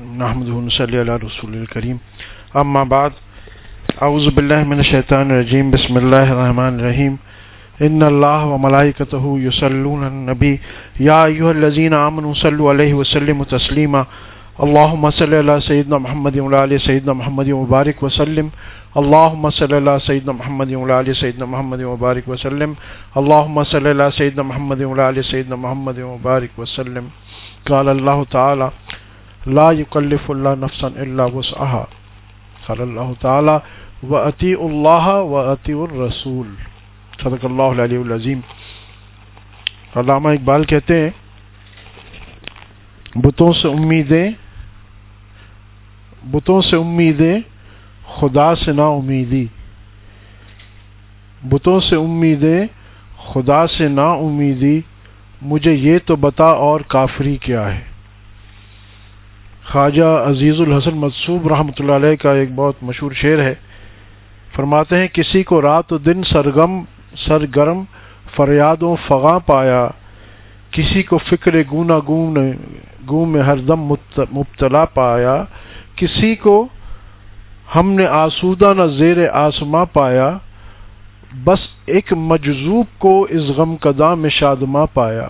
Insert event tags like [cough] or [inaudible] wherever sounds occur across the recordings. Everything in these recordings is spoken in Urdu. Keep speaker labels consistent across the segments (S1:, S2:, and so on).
S1: نحمد صلی اللہ رسول الکریم اما بعد اعوذ باللہ من الشیطان الرجیم بسم اللہ الرحمن الرحیم ان اللہ و ملائکتہ یصلون النبی یا ایها الذین آمنوا صلوا علیہ وسلموا تسلیما اللهم صل علی سیدنا محمد و علی سیدنا محمد مبارک وسلم. اللهم صل علی سیدنا محمد و علی سیدنا محمد مبارک وسلم. اللهم صل علی سیدنا محمد و علی سیدنا محمد مبارک وسلم. قال اللہ تعالی لا يكلف الله نفسا الا وسعها. قال الله تعالى واطيع الله واطيع الرسول. صدق اللہ العلی العظیم علامہ اقبال کہتے ہیں، بتوں سے امیدیں، بتوں سے امیدیں خدا سے نا امیدی. بتوں سے امیدیں خدا سے نا امیدی. مجھے یہ تو بتا اور کافری کیا ہے؟ خواجہ عزیز الحسن مصوب رحمۃ اللہ علیہ کا ایک بہت مشہور شعر ہے۔ فرماتے ہیں، کسی کو رات و دن سرگم، سرگرم فریاد و فغاں پایا۔ کسی کو فکر گونا گون گون میں ہر دم مبتلا پایا۔ کسی کو ہم نے آسودہ نہ زیر آسماں پایا۔ بس ایک مجذوب کو اس غم قدا میں شادماں پایا۔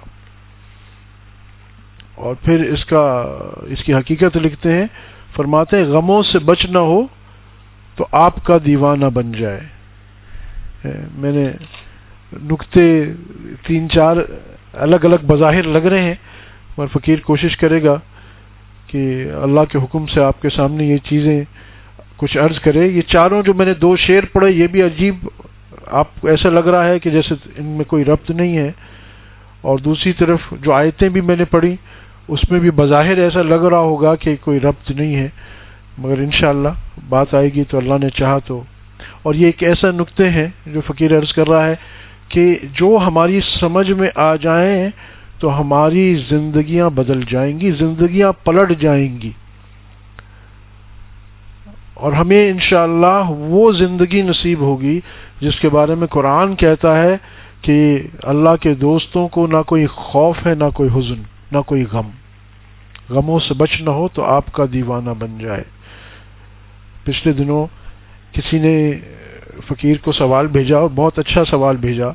S1: اور پھر اس کا اس کی حقیقت لکھتے ہیں، فرماتے ہیں، غموں سے بچ نہ ہو تو آپ کا دیوانہ بن جائے۔ میں نے نقطے تین چار الگ الگ بظاہر لگ رہے ہیں، مگر فقیر کوشش کرے گا کہ اللہ کے حکم سے آپ کے سامنے یہ چیزیں کچھ عرض کرے۔ یہ چاروں جو میں نے دو شعر پڑھے، یہ بھی عجیب آپ کو ایسا لگ رہا ہے کہ جیسے ان میں کوئی ربط نہیں ہے۔ اور دوسری طرف جو آیتیں بھی میں نے پڑھی اس میں بھی بظاہر ایسا لگ رہا ہوگا کہ کوئی ربط نہیں ہے، مگر انشاءاللہ بات آئے گی تو اللہ نے چاہا تو۔ اور یہ ایک ایسا نقطے ہیں جو فقیر عرض کر رہا ہے کہ جو ہماری سمجھ میں آ جائیں تو ہماری زندگیاں بدل جائیں گی، زندگیاں پلٹ جائیں گی۔ اور ہمیں انشاءاللہ وہ زندگی نصیب ہوگی جس کے بارے میں قرآن کہتا ہے کہ اللہ کے دوستوں کو نہ کوئی خوف ہے، نہ کوئی حزن۔ نہ کوئی غم۔ غموں سے بچ نہ ہو تو آپ کا دیوانہ بن جائے۔ پچھلے دنوں کسی نے فقیر کو سوال بھیجا اور بہت اچھا سوال بھیجا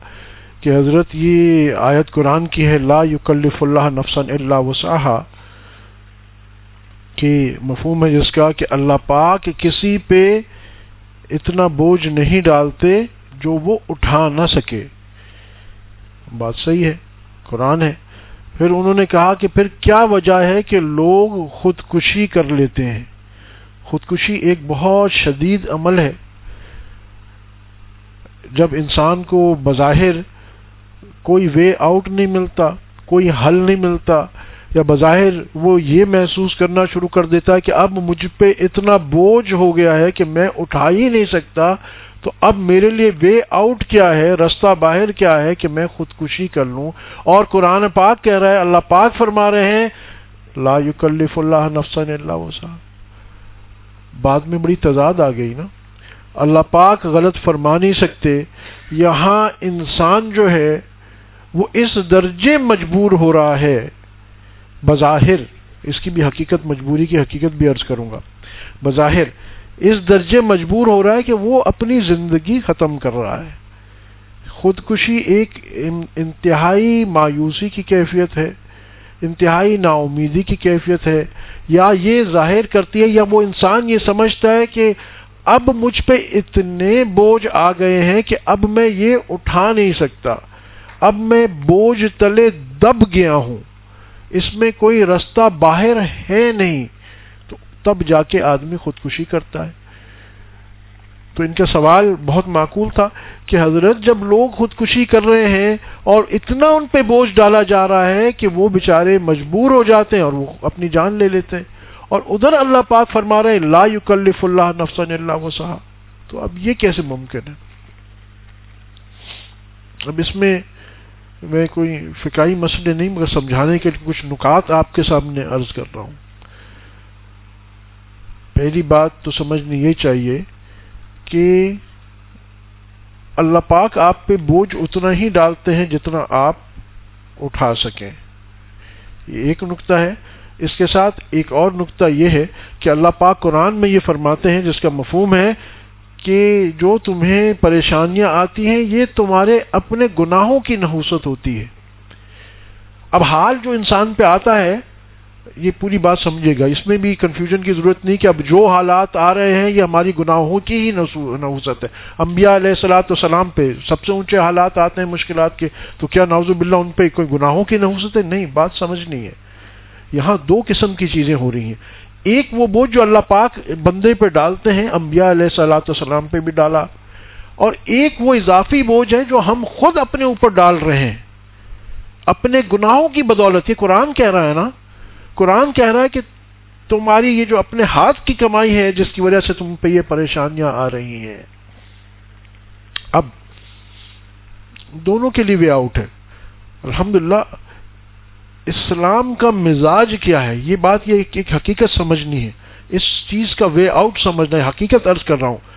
S1: کہ حضرت، یہ آیت قرآن کی ہے، لا یکلف اللہ نفسن اللہ وسعہ کہ مفہوم ہے جس کا کہ اللہ پاک کسی پہ اتنا بوجھ نہیں ڈالتے جو وہ اٹھا نہ سکے۔ بات صحیح ہے، قرآن ہے۔ پھر انہوں نے کہا کہ پھر کیا وجہ ہے کہ لوگ خودکشی کر لیتے ہیں؟ خودکشی ایک بہت شدید عمل ہے۔ جب انسان کو بظاہر کوئی وے آؤٹ نہیں ملتا، کوئی حل نہیں ملتا، یا بظاہر وہ یہ محسوس کرنا شروع کر دیتا ہے کہ اب مجھ پہ اتنا بوجھ ہو گیا ہے کہ میں اٹھا ہی نہیں سکتا تو اب میرے لیے وے آؤٹ کیا ہے رستہ باہر کیا ہے کہ میں خودکشی کر لوں؟ اور قرآن پاک کہہ رہا ہے، اللہ پاک فرما رہے ہیں، لا یکلف اللہ نفسن اللہ وسا بعد میں بڑی تضاد آ گئی نا۔ اللہ پاک غلط فرما نہیں سکتے۔ یہاں انسان جو ہے، وہ اس درجے مجبور ہو رہا ہے۔ بظاہر، اس کی بھی حقیقت، مجبوری کی حقیقت بھی عرض کروں گا۔ بظاہر اس درجے مجبور ہو رہا ہے کہ وہ اپنی زندگی ختم کر رہا ہے۔ خودکشی ایک انتہائی مایوسی کی کیفیت ہے، انتہائی نا امیدی کی کیفیت ہے۔ یا یہ ظاہر کرتی ہے یا وہ انسان یہ سمجھتا ہے کہ اب مجھ پہ اتنے بوجھ آ گئے ہیں کہ اب میں یہ اٹھا نہیں سکتا۔ اب میں بوجھ تلے دب گیا ہوں۔ اس میں کوئی رستہ باہر ہے نہیں۔ تب جا کے آدمی خودکشی کرتا ہے۔ تو ان کا سوال بہت معقول تھا کہ حضرت جب لوگ خودکشی کر رہے ہیں اور اتنا ان پہ بوجھ ڈالا جا رہا ہے کہ وہ بےچارے مجبور ہو جاتے ہیں اور وہ اپنی جان لے لیتے ہیں۔ اور ادھر اللہ پاک فرما رہے ہیں، لا یکلف اللہ نفسن اللہ وسا تو اب یہ کیسے ممکن ہے؟ اب اس میں میں کوئی فکائی مسئلے نہیں، مگر سمجھانے کے کچھ نکات آپ کے سامنے عرض کر رہا ہوں۔ پہلی بات تو سمجھنی یہ چاہیے کہ اللہ پاک آپ پہ بوجھ اتنا ہی ڈالتے ہیں جتنا آپ اٹھا سکیں۔ یہ ایک نقطہ ہے۔ اس کے ساتھ ایک اور نقطہ یہ ہے کہ اللہ پاک قرآن میں یہ فرماتے ہیں، جس کا مفہوم ہے کہ جو تمہیں پریشانیاں آتی ہیں، یہ تمہارے اپنے گناہوں کی نحوست ہوتی ہے۔ اب حال جو انسان پہ آتا ہے یہ پوری بات سمجھے گا۔ اس میں بھی کنفیوژن کی ضرورت نہیں کہ اب جو حالات آ رہے ہیں، یہ ہماری گناہوں کی ہی نحوست ہے۔ انبیاء علیہ السلاۃ والسلام پہ سب سے اونچے حالات آتے ہیں مشکلات کے، تو کیا نوز باللہ ان پہ کوئی گناہوں کی نحوست ہے؟ نہیں، بات سمجھنی ہے۔ یہاں دو قسم کی چیزیں ہو رہی ہیں۔ ایک وہ بوجھ جو اللہ پاک بندے پہ ڈالتے ہیں، انبیاء علیہ السلاۃ والسلام پہ بھی ڈالا۔ اور ایک وہ اضافی بوجھ ہے جو ہم خود اپنے اوپر ڈال رہے ہیں۔ اپنے گناہوں کی بدولت، یہ قرآن کہہ رہا ہے نا قرآن کہہ رہا ہے کہ تمہاری یہ جو اپنے ہاتھ کی کمائی ہے، جس کی وجہ سے تم پہ یہ پریشانیاں آ رہی ہیں۔ اب دونوں کے لیے وے آؤٹ ہے۔ الحمدللہ، اسلام کا مزاج کیا ہے؟ یہ بات یہ ایک حقیقت سمجھنی ہے۔ اس چیز کا وے آؤٹ سمجھنا ہے، حقیقت عرض کر رہا ہوں۔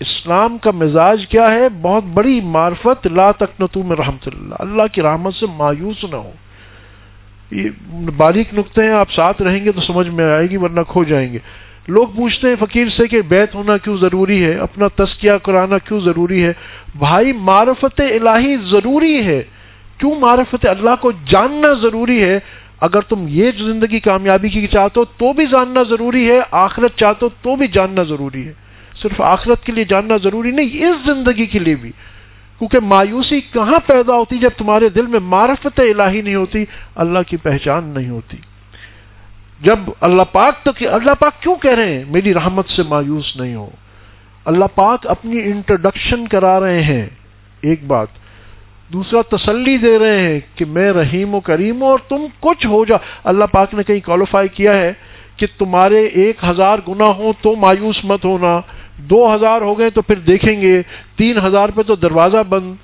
S1: اسلام کا مزاج کیا ہے؟ بہت بڑی معرفت، لا تک میں رحمت اللہ۔ اللہ کی رحمت سے مایوس نہ ہو۔ یہ باریک نقطے ہیں، آپ ساتھ رہیں گے تو سمجھ میں آئے گی، ورنہ کھو جائیں گے۔ لوگ پوچھتے ہیں، فقیر سے کہ بیت ہونا کیوں ضروری ہے؟ اپنا تسکیہ کرانا کیوں ضروری ہے؟ بھائی، معرفت الہی ضروری ہے۔ کیوں معرفت اللہ کو جاننا ضروری ہے؟ اگر تم یہ زندگی کامیابی کی چاہتے ہو تو بھی جاننا ضروری ہے، آخرت چاہتے ہو تو بھی جاننا ضروری ہے۔ صرف آخرت کے لیے جاننا ضروری نہیں، اس زندگی کے لیے بھی۔ کیونکہ مایوسی کہاں پیدا ہوتی جب تمہارے دل میں معرفت الہی نہیں ہوتی، اللہ کی پہچان نہیں ہوتی۔ جب اللہ پاک تو کہ اللہ پاک کیوں کہہ رہے ہیں؟ میری رحمت سے مایوس نہیں ہو۔ اللہ پاک اپنی انٹروڈکشن کرا رہے ہیں۔ ایک بات۔ دوسرا تسلی دے رہے ہیں کہ میں رحیم و کریم ہوں اور تم کچھ ہو جا۔ اللہ پاک نے کہیں کوالیفائی کیا ہے کہ تمہارے ایک ہزار گنا ہو تو مایوس مت ہونا۔ دو ہزار ہو گئے تو پھر دیکھیں گے، تین ہزار پہ تو دروازہ بند۔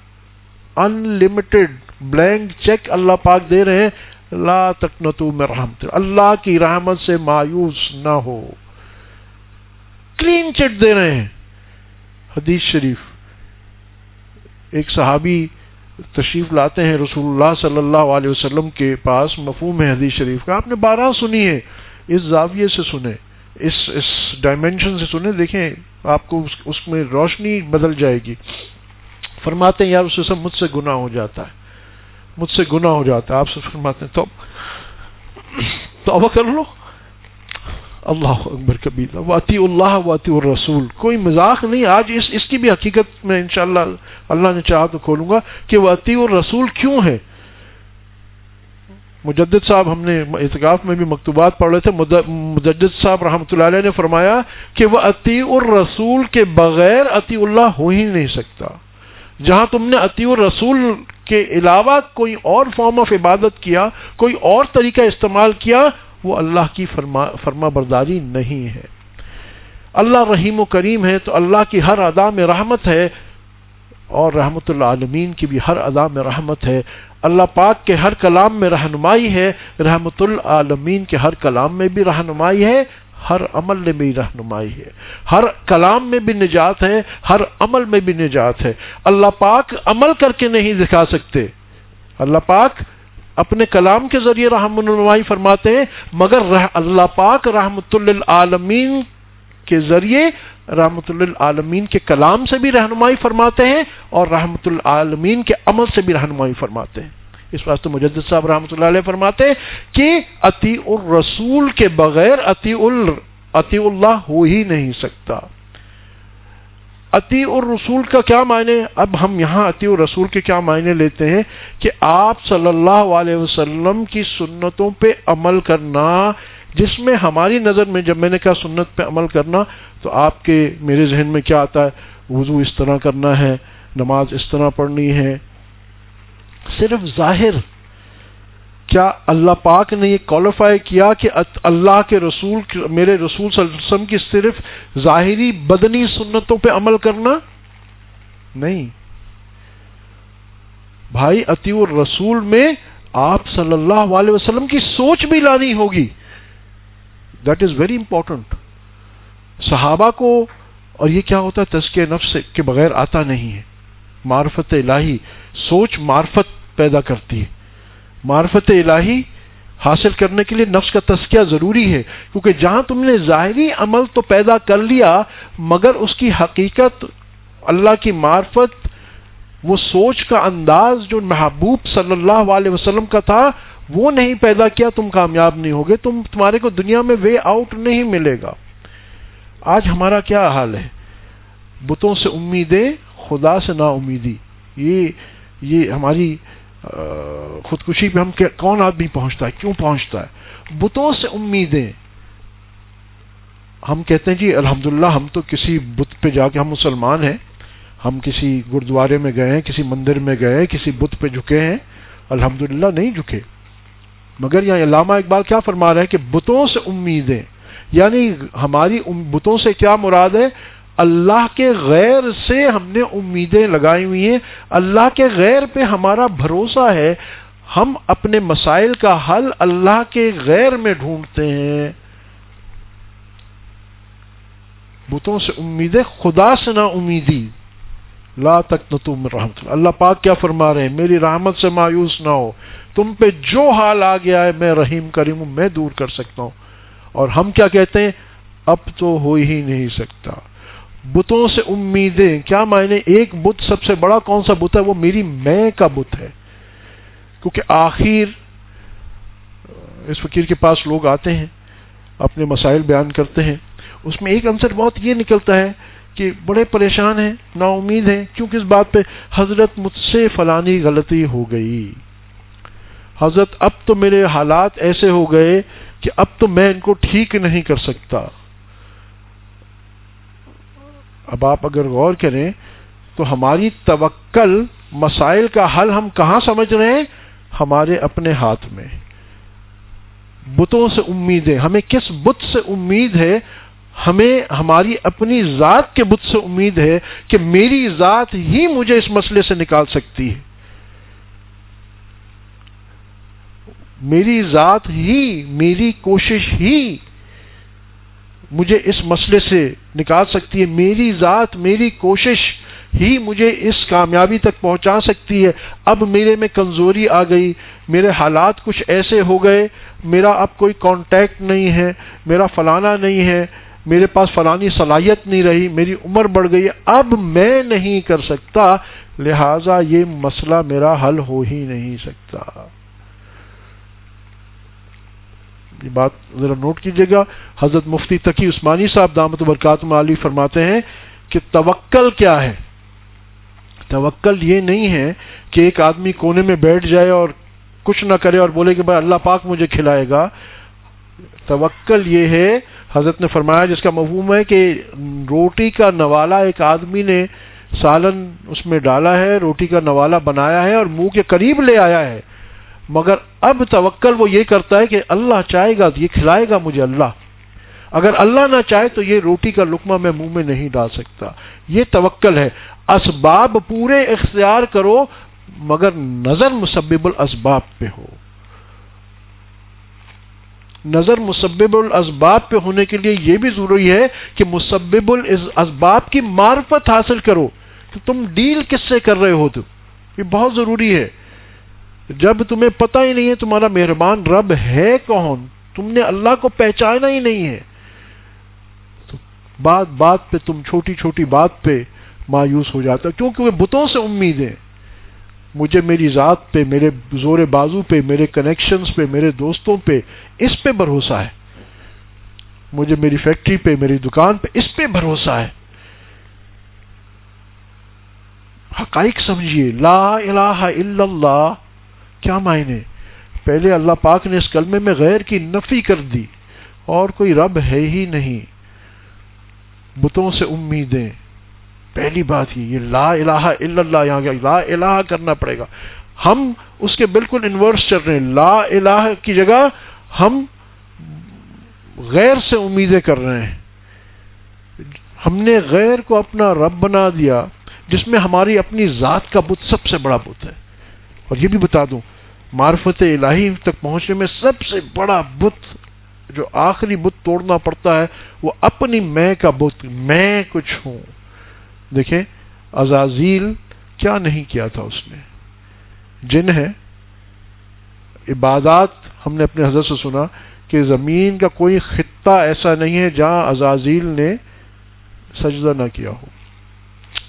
S1: ان لمیٹڈ بلینک چیک اللہ پاک دے رہے ہیں۔ لا تکنتو میں رحمت۔ اللہ کی رحمت سے مایوس نہ ہو۔ کلین چٹ دے رہے ہیں۔ حدیث شریف۔ ایک صحابی تشریف لاتے ہیں رسول اللہ صلی اللہ علیہ وسلم کے پاس، مفہوم ہے حدیث شریف کا۔ آپ نے بارہ سنی ہے، اس زاویے سے سنے اس اس ڈائمینشن سے سنیں دیکھیں، آپ کو اس اس میں روشنی بدل جائے گی۔ فرماتے ہیں، یار، اس سے مجھ سے گناہ ہو جاتا ہے۔ مجھ سے گناہ ہو جاتا ہے۔ آپ سے فرماتے ہیں، تو، توبہ کر لو۔ اللہ اکبر کبھی واطی اللہ واطی الرسول۔ کوئی مزاق نہیں، آج اس اس کی بھی حقیقت میں انشاءاللہ اللہ نے چاہا تو کھولوں گا کہ واطی الرسول کیوں ہے؟ مجدد صاحب ہم نے اعتکاف میں بھی مکتوبات پڑھ رہے تھے مجدد صاحب رحمۃ اللہ علیہ نے فرمایا کہ وہ عطی الرسول کے بغیر عطی اللہ ہو ہی نہیں سکتا۔ جہاں تم نے عطی الرسول کے علاوہ کوئی اور فارم آف عبادت کیا، کوئی اور طریقہ استعمال کیا، وہ اللہ کی فرما فرما برداری نہیں ہے۔ اللہ رحیم و کریم ہے تو اللہ کی ہر ادا میں رحمت ہے اور رحمت اللہ عالمین کی بھی ہر ادا میں رحمت ہے۔ اللہ پاک کے ہر کلام میں رہنمائی ہے، رحمت العالمین کے ہر کلام میں بھی رہنمائی ہے، ہر عمل میں بھی رہنمائی ہے۔ ہر کلام میں بھی نجات ہے، ہر عمل میں بھی نجات ہے۔ اللہ پاک عمل کر کے نہیں دکھا سکتے۔ اللہ پاک اپنے کلام کے ذریعے رحم النمائی فرماتے ہیں، مگر اللہ پاک رحمت للعالمین کے ذریعے رحمت للعالمین کے کلام سے بھی رہنمائی فرماتے ہیں اور رحمت العالمین کے عمل سے بھی رہنمائی فرماتے ہیں۔ اس واسطے مجدد صاحب رحمۃ اللہ علیہ فرماتے ہیں کہ عطی الرسول کے بغیر عطی عطی اللہ ہو ہی نہیں سکتا۔ عطی الرسول کا کیا معنی اب ہم یہاں عطی الرسول کے کیا معنی لیتے ہیں کہ آپ صلی اللہ علیہ وسلم کی سنتوں پہ عمل کرنا، جس میں ہماری نظر میں، جب میں نے کہا سنت پہ عمل کرنا، تو آپ کے میرے ذہن میں کیا آتا ہے؟ وضو اس طرح کرنا ہے، نماز اس طرح پڑھنی ہے صرف ظاہر کیا اللہ پاک نے یہ کوالیفائی کیا کہ اللہ کے رسول میرے رسول صلی اللہ علیہ وسلم کی صرف ظاہری بدنی سنتوں پہ عمل کرنا؟ نہیں۔ بھائی عطی الرسول میں آپ صلی اللہ علیہ وسلم کی سوچ بھی لانی ہوگی۔ دیٹ از ویری امپورٹنٹ صحابہ کو اور یہ کیا ہوتا ہے؟ تزکیہ نفس کے بغیر آتا نہیں ہے۔ معرفت الہی، سوچ معرفت پیدا کرتی ہے۔ معرفت الہی حاصل کرنے کے لیے نفس کا تسکیہ ضروری ہے، کیونکہ جہاں تم نے ظاہری عمل تو پیدا کر لیا، مگر اس کی حقیقت، اللہ کی معرفت، وہ سوچ کا انداز جو محبوب صلی اللہ علیہ وسلم کا تھا، وہ نہیں پیدا کیا، تم کامیاب نہیں ہوگے، تم، تمہارے کو دنیا میں وے آؤٹ نہیں ملے گا۔ آج ہمارا کیا حال ہے؟ بتوں سے امیدیں خدا سے نا امیدی یہ یہ ہماری خودکشی پہ ہم کون آدمی پہنچتا ہے؟ کیوں پہنچتا ہے؟ بتوں سے امیدیں۔ ہم کہتے ہیں جی الحمدللہ، ہم تو کسی بت پہ جا کے، ہم مسلمان ہیں، ہم کسی گردوارے میں گئے ہیں، کسی مندر میں گئے کسی بت پہ جھکے ہیں، الحمدللہ نہیں جھکے۔ مگر یہاں علامہ اقبال کیا فرما رہے ہیں کہ بتوں سے امیدیں یعنی ہماری بتوں سے کیا مراد ہے؟ اللہ کے غیر سے ہم نے امیدیں لگائی ہوئی ہیں، اللہ کے غیر پہ ہمارا بھروسہ ہے۔ ہم اپنے مسائل کا حل اللہ کے غیر میں ڈھونڈتے ہیں۔ بتوں سے امیدیں، خدا سے نہ امیدی۔ لا تک نہ تم رحمت اللہ پاک کیا فرما رہے ہیں؟ میری رحمت سے مایوس نہ ہو۔ تم پہ جو حال آ گیا ہے، میں رحیم، کریم ہوں، میں دور کر سکتا ہوں۔ اور ہم کیا کہتے ہیں؟ اب تو ہو ہی نہیں سکتا۔ بتوں سے امیدیں، کیا معنی؟ ایک بت سب سے بڑا کون سا بت ہے؟ وہ میری میں کا بت ہے۔ کیونکہ آخر، اس فقیر کے پاس لوگ آتے ہیں، اپنے مسائل بیان کرتے ہیں۔ اس میں ایک عنصر بہت یہ نکلتا ہے کہ بڑے پریشان ہیں نا امید ہیں، کیونکہ اس بات پہ حضرت مجھ سے فلانی غلطی ہو گئی۔ حضرت، اب تو میرے حالات ایسے ہو گئے کہ اب تو میں ان کو ٹھیک نہیں کر سکتا۔ اب آپ اگر غور کریں تو ہماری توکل مسائل کا حل ہم کہاں سمجھ رہے ہیں؟ ہمارے اپنے ہاتھ میں۔ بتوں سے امید ہے ہمیں کس بت سے امید ہے؟ ہمیں، ہماری اپنی ذات کے بت سے امید ہے کہ میری ذات ہی مجھے اس مسئلے سے نکال سکتی ہے۔ میری ذات ہی، میری کوشش ہی مجھے اس مسئلے سے نکال سکتی ہے۔ میری ذات، میری کوشش ہی مجھے اس کامیابی تک پہنچا سکتی ہے۔ اب میرے میں کمزوری آ گئی، میرے حالات کچھ ایسے ہو گئے، میرا اب کوئی کانٹیکٹ نہیں ہے، میرا فلانا نہیں ہے، میرے پاس فلانی صلاحیت نہیں رہی، میری عمر بڑھ گئی اب میں نہیں کر سکتا، لہذا یہ مسئلہ میرا حل ہو ہی نہیں سکتا۔ یہ بات ذرا نوٹ کیجیے گا۔ حضرت مفتی تقی عثمانی صاحب دامت برکات علی فرماتے ہیں کہ توکل کیا ہے؟ توکل یہ نہیں ہے کہ ایک آدمی کونے میں بیٹھ جائے اور کچھ نہ کرے اور بولے کہ بھائی اللہ پاک مجھے کھلائے گا۔ توکل یہ ہے، حضرت نے فرمایا جس کا مفہوم ہے کہ روٹی کا نوالا ایک آدمی نے سالن اس میں ڈالا ہے، روٹی کا نوالا بنایا ہے اور منہ کے قریب لے آیا ہے۔ مگر اب توکل وہ یہ کرتا ہے کہ اللہ چاہے گا یہ کھلائے گا مجھے اللہ۔ اگر اللہ نہ چاہے تو یہ روٹی کا لکمہ میں منہ میں نہیں ڈال سکتا۔ یہ توکل ہے۔ اسباب پورے اختیار کرو، مگر نظر مسبب الاسباب پہ ہو۔ نظر مسبب الاسباب پہ ہونے کے لیے یہ بھی ضروری ہے کہ مسبب الاسباب کی معرفت حاصل کرو۔ کہ تم ڈیل کس سے کر رہے ہو تو؟ یہ بہت ضروری ہے۔ جب تمہیں پتہ ہی نہیں ہے تمہارا مہربان رب ہے کون، تم نے اللہ کو پہچانا ہی نہیں ہے۔ تو بات بات پہ، تم چھوٹی چھوٹی بات پہ مایوس ہو جاتا، کیونکہ وہ بتوں سے امید ہے۔ مجھے میری ذات پہ، میرے زور بازو پہ، میرے کنیکشنز پہ، میرے دوستوں پہ اس پہ بھروسہ ہے۔ مجھے میری فیکٹری پہ، میری دکان پہ اس پہ بھروسہ ہے۔ حقائق سمجھیے۔ لا الہ الا اللہ کیا معنی پہلے اللہ پاک نے اس کلمے میں غیر کی نفی کر دی، اور کوئی رب ہے ہی نہیں۔ بتوں سے امیدیں۔ پہلی بات ہی یہ لا الہ الا اللہ، یہاں گیا لا الہ کرنا پڑے گا۔ ہم اس کے بالکل انورس چل رہے ہیں۔ لا الہ کی جگہ ہم غیر سے امیدیں کر رہے ہیں۔ ہم نے غیر کو اپنا رب بنا دیا، جس میں ہماری اپنی ذات کا بت سب سے بڑا بت ہے۔ اور یہ بھی بتا دوں، معرفت الہی تک پہنچنے میں سب سے بڑا بت، جو آخری بت توڑنا پڑتا ہے، وہ اپنی میں کا بت، میں کچھ ہوں۔ دیکھیں ازازیل کیا نہیں کیا تھا اس نے؟ جن ہے عبادات، ہم نے اپنے حضرت سے سنا کہ زمین کا کوئی خطہ ایسا نہیں ہے جہاں عزازیل نے سجدہ نہ کیا ہو۔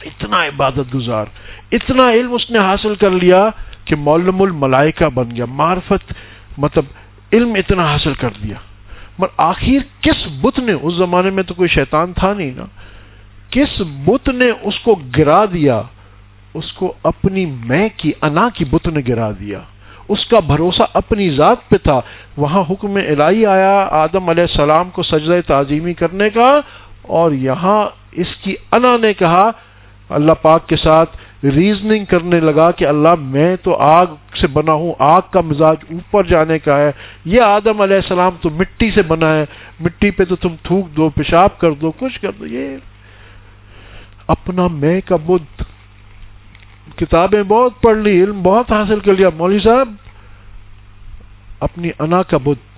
S1: اتنا عبادت گزار، اتنا علم اس نے حاصل کر لیا کہ مولم الملائکہ بن گیا معرفت مطلب علم اتنا حاصل کر دیا۔ مگر آخر کس بت نے، اس زمانے میں تو کوئی شیطان تھا نہیں نا، کس بت نے اس کو گرا دیا؟ اس کو اپنی میں کی، انا کی بت نے گرا دیا۔ اس کا بھروسہ اپنی ذات پہ تھا۔ وہاں حکم الہی آیا آدم علیہ السلام کو سجدہ تعظیمی کرنے کا، اور یہاں اس کی انا نے کہا، اللہ پاک کے ساتھ ریزننگ کرنے لگا کہ اللہ میں تو آگ سے بنا ہوں، آگ کا مزاج اوپر جانے کا ہے۔ یہ آدم علیہ السلام تو مٹی سے بنا ہے۔ مٹی پہ تو تم تھوک دو، پیشاب کر دو، کچھ کر دو۔ یہ اپنا میں کا بدھ۔ کتابیں بہت پڑھ لی، علم بہت حاصل کر لیا۔ مولوی صاحب، اپنی انا کا بدھ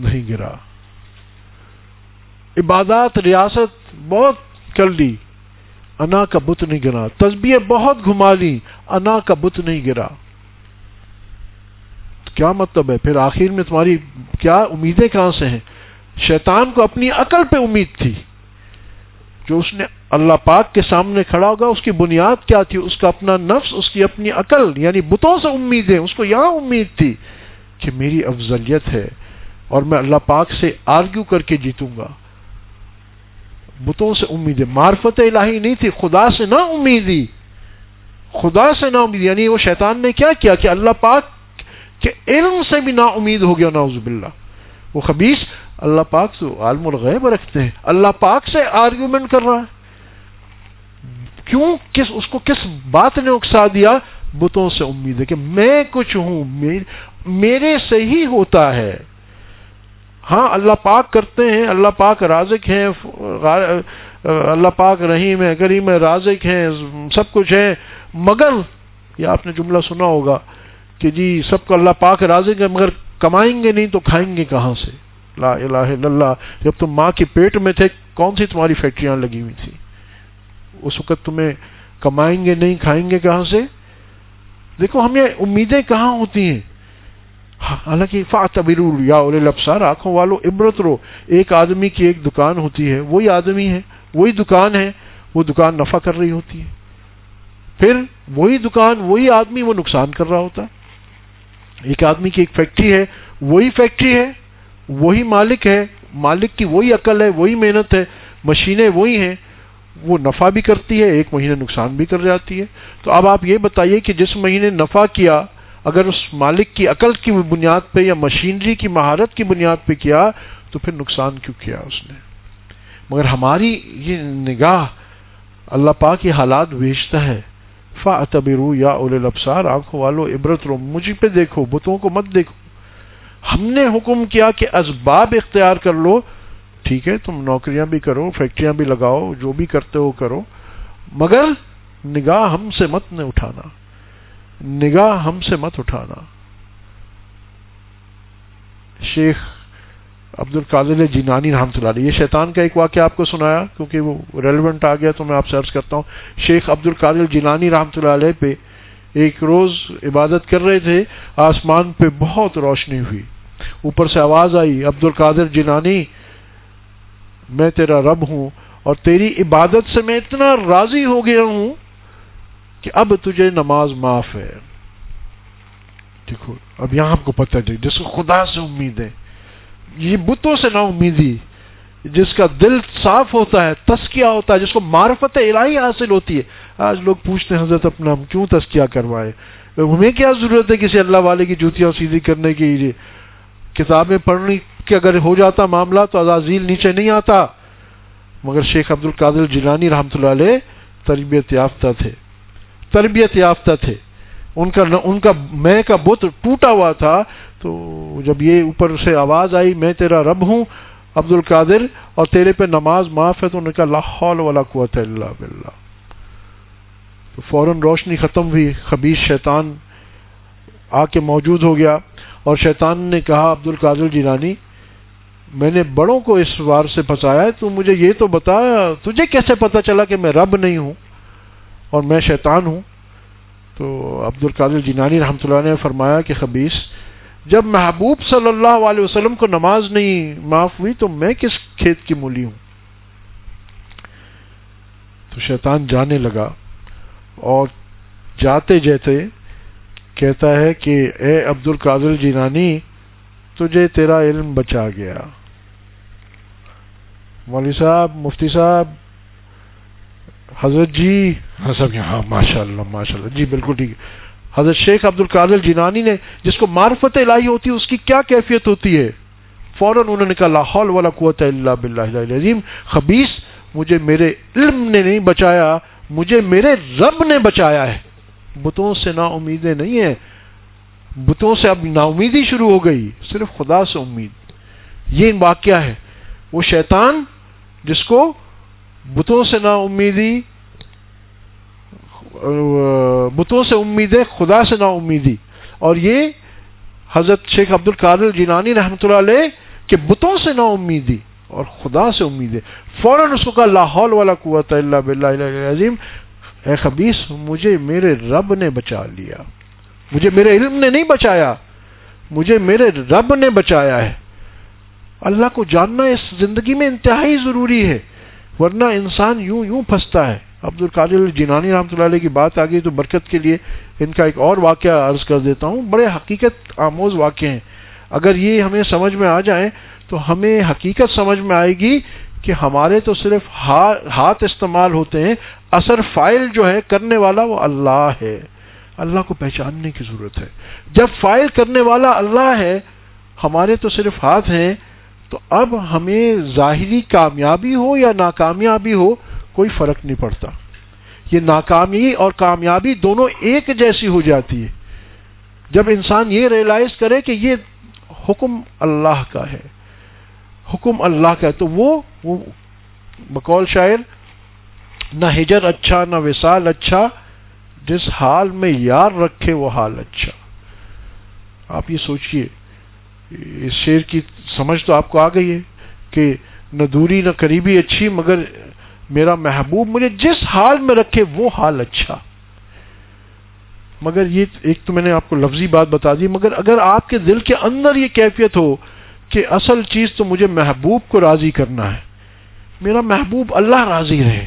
S1: نہیں گرا۔ عبادات، ریاست بہت کر لی۔ انا کا بت نہیں گرا تصبیہ بہت گھما لی انا کا بت نہیں گرا۔ کیا مطلب ہے؟ پھر آخر میں تمہاری کیا امیدیں کہاں سے ہیں؟ شیطان کو اپنی عقل پہ امید تھی۔ جو اس نے اللہ پاک کے سامنے کھڑا ہوگا، اس کی بنیاد کیا تھی؟ اس کا اپنا نفس، اس کی اپنی عقل یعنی بتوں سے امیدیں، اس کو یہاں امید تھی کہ میری افضلیت ہے اور میں اللہ پاک سے آرگیو کر کے جیتوں گا۔ بتوں سے امید معرفت الہی نہیں تھی، خدا سے نہ امیدی۔ خدا سے نہ امید یعنی وہ شیطان نے کیا کیا کہ اللہ پاک کے علم سے بھی نا امید ہو گیا ناؤز باللہ۔ وہ خبیص اللہ پاک تو عالم الغیب رکھتے ہیں۔ اللہ پاک سے آرگومنٹ کر رہا ہے۔ کیوں؟ کس، اس کو کس بات نے اکسا دیا؟ بتوں سے امید ہے کہ میں کچھ ہوں میرے سے ہی ہوتا ہے۔ ہاں اللہ پاک کرتے ہیں، اللہ پاک رازق ہیں اللہ پاک رحیم ہے کریم ہے رازق ہیں، سب کچھ ہے مگر، یہ آپ نے جملہ سنا ہوگا کہ جی سب کو اللہ پاک رازق ہے مگر کمائیں گے نہیں تو کھائیں گے کہاں سے؟ لا الہ الا اللہ۔ جب تم ماں کے پیٹ میں تھے، کون سی تمہاری فیکٹریاں لگی ہوئی تھی اس وقت تمہیں کمائیں گے نہیں، کھائیں گے کہاں سے؟ دیکھو، ہمیں امیدیں کہاں ہوتی ہیں؟ حالانکہ یا لبسار آنکھوں والو عبرت رو، ایک آدمی کی ایک دکان ہوتی ہے، وہی آدمی ہے، وہی دکان ہے، وہ دکان نفع کر رہی ہوتی ہے۔ پھر وہی دکان، وہی آدمی وہ نقصان کر رہا ہوتا ہے۔ ایک آدمی کی ایک فیکٹری ہے، وہی فیکٹری ہے، وہی مالک ہے، مالک کی وہی عقل ہے، وہی محنت ہے، مشینیں وہی ہیں، وہ نفع بھی کرتی ہے، ایک مہینے نقصان بھی کر جاتی ہے۔ تو اب آپ یہ بتائیے کہ جس مہینے نفع کیا اگر اس مالک کی عقل کی بنیاد پہ یا مشینری کی مہارت کی بنیاد پہ کیا، تو پھر نقصان کیوں کیا اس نے؟ مگر ہماری یہ نگاہ اللہ پاک یہ حالات بیچتا ہے۔ فا تبرو یا اول الابصار، آنکھوں والو، عبرت رو مجھے پہ دیکھو، بتوں کو مت دیکھو۔ ہم نے حکم کیا کہ اسباب اختیار کر لو۔ ٹھیک ہے، تم نوکریاں بھی کرو، فیکٹریاں بھی لگاؤ، جو بھی کرتے ہو کرو۔ مگر نگاہ ہم سے مت نہ اٹھانا۔ نگاہ ہم سے مت اٹھانا۔ شیخ عبد القادل جینانی رحمۃ اللہ علیہ، یہ شیطان کا ایک واقعہ آپ کو سنایا، کیونکہ وہ ریلیونٹ آ گیا تو میں آپ سے عرض کرتا ہوں۔ شیخ عبد القادل جینانی رحمۃ اللہ علیہ پہ ایک روز عبادت کر رہے تھے، آسمان پہ بہت روشنی ہوئی۔ اوپر سے آواز آئی عبد القادر جینانی میں تیرا رب ہوں اور تیری عبادت سے میں اتنا راضی ہو گیا ہوں کہ اب تجھے نماز معاف ہے۔ دیکھو، اب یہاں آپ کو پتہ چلے جس کو خدا سے امید ہے۔ یہ بتوں سے نا امیدی جس کا دل صاف ہوتا ہے، تسکیہ ہوتا ہے، جس کو معرفت الہی حاصل ہوتی ہے۔ آج لوگ پوچھتے ہیں، حضرت اپنا ہم کیوں تسکیہ کروائے؟ ہمیں کیا ضرورت ہے کسی اللہ والے کی جوتیاں سیدھی کرنے کی؟ لیے کتابیں پڑھنے کے اگر ہو جاتا معاملہ تو عزازیل نیچے نہیں آتا۔ مگر شیخ عبد القادر جیلانی رحمۃ اللہ علیہ تربیت یافتہ تھے۔ تربیت یافتہ تھے۔ ان کا ان کا میں کا بت ٹوٹا ہوا تھا۔ تو جب یہ اوپر سے آواز آئی، میں تیرا رب ہوں عبد القادر اور تیرے پہ نماز معاف ہے، تو انہوں نے کہا لاہول والا قوت اللہ بلّہ تو فوراً روشنی ختم ہوئی، خبیص شیطان آ کے موجود ہو گیا۔ اور شیطان نے کہا عبد القادر جیلانی، میں نے بڑوں کو اس وار سے پھنسایا ہے، تو مجھے یہ تو بتا، تجھے کیسے پتا چلا کہ میں رب نہیں ہوں؟ اور میں شیطان ہوں۔ تو عبد القادر جینانی رحمۃ اللہ نے فرمایا کہ خبیص جب محبوب صلی اللہ علیہ وسلم کو نماز نہیں معاف ہوئی تو میں کس کھیت کی مولی ہوں؟ تو شیطان جانے لگا اور جاتے جاتے کہتا ہے کہ اے عبد القادر جینانی تجھے تیرا علم بچا گیا۔ مولوی صاحب، مفتی صاحب حضرت جی ہاں ماشاء اللہ ماشاء اللہ جی بالکل ٹھیک۔ ہے حضرت شیخ عبد القادر جینانی نے جس کو معرفت الہی ہوتی ہے، اس کی کیا کیفیت ہوتی ہے؟ فوراً انہوں نے کہا لاہور والا قوت اللہ بلّہ عظیم خبیص مجھے میرے علم نے نہیں بچایا، مجھے میرے رب نے بچایا ہے۔ بتوں سے نا امیدیں نہیں ہیں۔ بتوں سے اب نا امیدی شروع ہو گئی۔ صرف خدا سے امید۔ یہ واقعہ ہے۔ وہ شیطان، جس کو بتوں سے نا امیدی بتوں سے امیدیں خدا سے نا امیدی اور یہ حضرت شیخ عبد القادر جینانی رحمۃ اللہ علیہ کہ بتوں سے نا امیدی اور خدا سے امید ہے۔ فوراً اس کو کہا لاہور والا قوت اللہ بلّہ عظیم اے خبیص، مجھے میرے رب نے بچا لیا۔ مجھے میرے علم نے نہیں بچایا۔ مجھے میرے رب نے بچایا ہے۔ اللہ کو جاننا اس زندگی میں انتہائی ضروری ہے۔ ورنہ انسان یوں یوں پھنستا ہے۔ عبد القادر جینانی رحمۃ اللہ علیہ کی بات آ گئی تو برکت کے لیے ان کا ایک اور واقعہ عرض کر دیتا ہوں۔ بڑے حقیقت آموز واقع ہیں۔ اگر یہ ہمیں سمجھ میں آ جائیں تو ہمیں حقیقت سمجھ میں آئے گی کہ ہمارے تو صرف ہاتھ استعمال ہوتے ہیں۔ اثر فائل جو ہے کرنے والا وہ اللہ ہے۔ اللہ کو پہچاننے کی ضرورت ہے۔ جب فائل کرنے والا اللہ ہے، ہمارے تو صرف ہاتھ ہیں۔ تو اب ہمیں ظاہری کامیابی ہو یا ناکامیابی ہو، کوئی فرق نہیں پڑتا۔ یہ ناکامی اور کامیابی دونوں ایک جیسی ہو جاتی ہے۔ جب انسان یہ ریئلائز کرے کہ یہ حکم اللہ کا ہے، حکم اللہ کا ہے، تو وہ بقول شاعر، نہ ہجر اچھا نہ وصال اچھا جس حال میں یار رکھے وہ حال اچھا۔ آپ یہ سوچئے۔ اس شعر کی سمجھ تو آپ کو آ گئی ہے کہ نہ دوری نہ قریبی اچھی، مگر میرا محبوب مجھے جس حال میں رکھے وہ حال اچھا۔ مگر یہ ایک تو میں نے آپ کو لفظی بات بتا دی، مگر اگر آپ کے دل کے اندر یہ کیفیت ہو کہ اصل چیز تو مجھے محبوب کو راضی کرنا ہے، میرا محبوب اللہ راضی رہے۔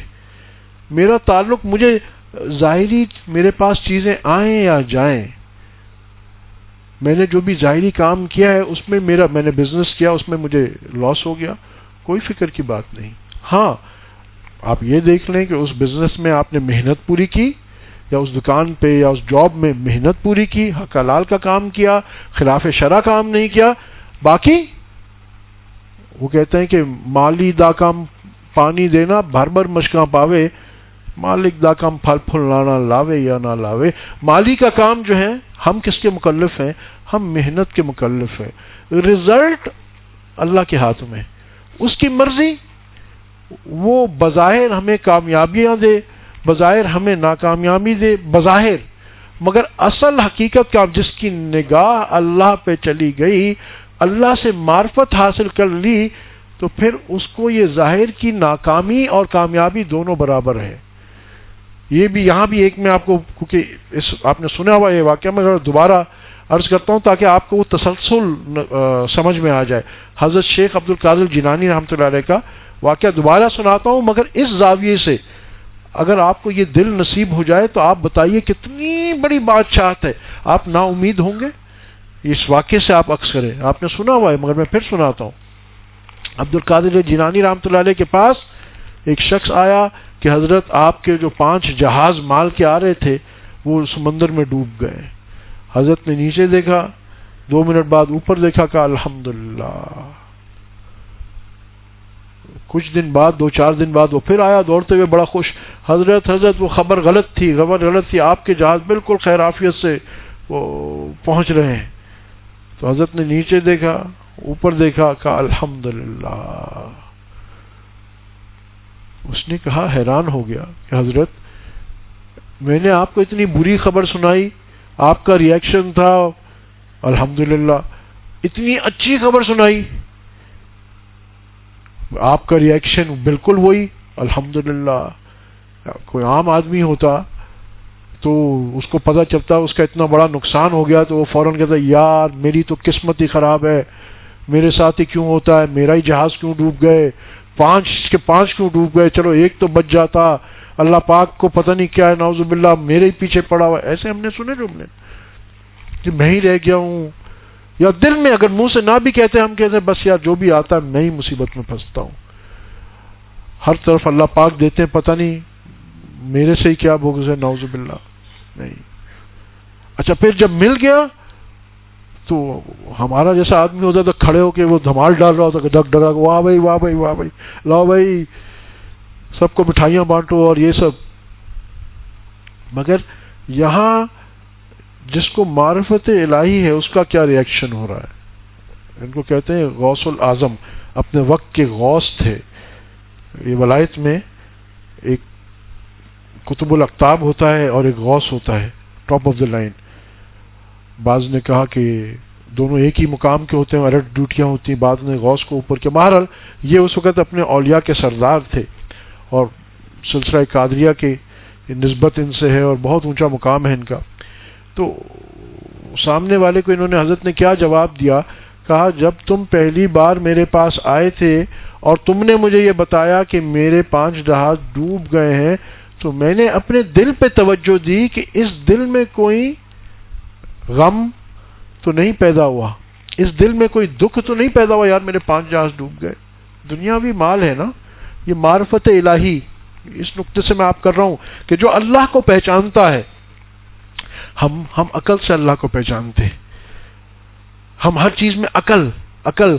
S1: میرا تعلق مجھے ظاہری میرے پاس چیزیں آئیں یا جائیں۔ میں نے جو بھی ظاہری کام کیا ہے، اس میں میرا میں نے بزنس کیا، اس میں مجھے لاس ہو گیا۔ کوئی فکر کی بات نہیں۔ ہاں آپ یہ دیکھ لیں کہ اس بزنس میں آپ نے محنت پوری کی، یا اس دکان پہ یا اس جاب میں محنت پوری کی، حق لال کا کام کیا، خلاف شرح کام نہیں کیا۔ باقی، وہ کہتے ہیں کہ مالی دا کام پانی دینا، بھر بھر مشکاں پاوے۔ مالک دا کام پھل پھل لانا، لاوے یا نہ لاوے۔ مالی کا کام جو ہے، ہم کس کے مکلف ہیں؟ ہم محنت کے مکلف ہیں۔ رزلٹ اللہ کے ہاتھ میں۔ اس کی مرضی، وہ بظاہر ہمیں کامیابیاں دے، بظاہر ہمیں ناکامیابی دے، بظاہر۔ مگر اصل حقیقت کا جس کی نگاہ اللہ پہ چلی گئی، اللہ سے معرفت حاصل کر لی، تو پھر اس کو یہ ظاہر کی ناکامی اور کامیابی دونوں برابر ہے۔ یہ بھی یہاں بھی ایک میں آپ کو کیونکہ اس آپ نے سنا ہوا یہ واقعہ، میں دوبارہ عرض کرتا ہوں تاکہ آپ کو وہ تسلسل سمجھ میں آ جائے۔ حضرت شیخ عبد القادر جینانی رحمۃ اللہ علیہ کا واقعہ دوبارہ سناتا ہوں، مگر اس زاویے سے اگر آپ کو یہ دل نصیب ہو جائے تو آپ بتائیے کتنی بڑی بادشاہت ہے۔ آپ نا امید ہوں گے؟ اس واقعے سے آپ عکس کریں۔ آپ نے سنا ہوا ہے، مگر میں پھر سناتا ہوں۔ عبد القادر جینانی رحمۃ اللہ علیہ کے پاس ایک شخص آیا۔ کہ حضرت آپ کے جو پانچ جہاز مال کے آ رہے تھے، وہ سمندر میں ڈوب گئے۔ حضرت نے نیچے دیکھا، دو منٹ بعد اوپر دیکھا کہ الحمد کچھ دن بعد، دو چار دن بعد وہ پھر آیا دوڑتے ہوئے بڑا خوش۔ حضرت حضرت، وہ خبر غلط تھی، خبر غلط تھی، آپ کے جہاز بالکل خیرافیت سے وہ پہنچ رہے ہیں۔ تو حضرت نے نیچے دیکھا، اوپر دیکھا کہا الحمد اس نے کہا حیران ہو گیا کہ حضرت، میں نے آپ کو اتنی بری خبر سنائی، آپ کا ریئیکشن تھا الحمد اتنی اچھی خبر سنائی۔ آپ کا ریئیکشن بالکل وہی الحمد کوئی عام آدمی ہوتا تو اس کو پتہ چلتا، اس کا اتنا بڑا نقصان ہو گیا تو وہ فوراً کہتا، یار، میری تو قسمت ہی خراب ہے، میرے ساتھ ہی کیوں ہوتا ہے، میرا ہی جہاز کیوں ڈوب گئے؟ پانچ کے پانچ کیوں ڈوب گئے؟ چلو ایک تو بچ جاتا، اللہ پاک کو پتہ نہیں کیا ہے نوز باللہ میرے ہی پیچھے پڑا ہوا ایسے ہم نے سنے جو ہم نے۔ کہ میں ہی رہ گیا ہوں۔ یا دل میں اگر منہ سے نہ بھی کہتے، ہم کہتے ہیں بس یار جو بھی آتا ہے، میں ہی مصیبت میں پھنستا ہوں۔ ہر طرف اللہ پاک دیتے ہیں، پتہ نہیں میرے سے ہی کیا بغض ہے نوز باللہ۔ نہیں۔ اچھا پھر جب مل گیا تو ہمارا جیسا آدمی ہوتا تھا کھڑے ہو کے وہ دھمال ڈال رہا ہوتا کہ ڈگ ڈگا واہ بھائی واہ بھائی واہ بھائی۔ لاؤ بھائی، سب کو مٹھائیاں بانٹو اور یہ سب۔ مگر یہاں جس کو معرفت الہی ہے، اس کا کیا ریئیکشن ہو رہا ہے؟ ان کو کہتے ہیں غوث العظم۔ اپنے وقت کے غوث تھے۔ یہ ولایت میں ایک قطب القتاب ہوتا ہے اور ایک غوث ہوتا ہے ٹاپ آف دا لائن بعض نے کہا کہ دونوں ایک ہی مقام کے ہوتے ہیں الگ ڈیوٹیاں ہوتی ہیں، بعض نے غوث کو اوپر کے بہرحال یہ اس وقت اپنے اولیاء کے سردار تھے اور سلسلہ قادریہ کے نسبت ان سے ہے اور بہت اونچا مقام ہے ان کا۔ تو سامنے والے کو انہوں نے حضرت نے کیا جواب دیا؟ کہا، جب تم پہلی بار میرے پاس آئے تھے اور تم نے مجھے یہ بتایا کہ میرے پانچ جہاز ڈوب گئے ہیں، تو میں نے اپنے دل پہ توجہ دی کہ اس دل میں کوئی غم تو نہیں پیدا ہوا۔ اس دل میں کوئی دکھ تو نہیں پیدا ہوا، یار میرے پانچ جہاز ڈوب گئے۔ دنیاوی مال ہے نا۔ یہ معرفت الہی، اس نقطے سے میں آپ کر رہا ہوں کہ جو اللہ کو پہچانتا ہے، ہم ہم عقل سے اللہ کو پہچانتے۔ ہم ہر چیز میں عقل عقل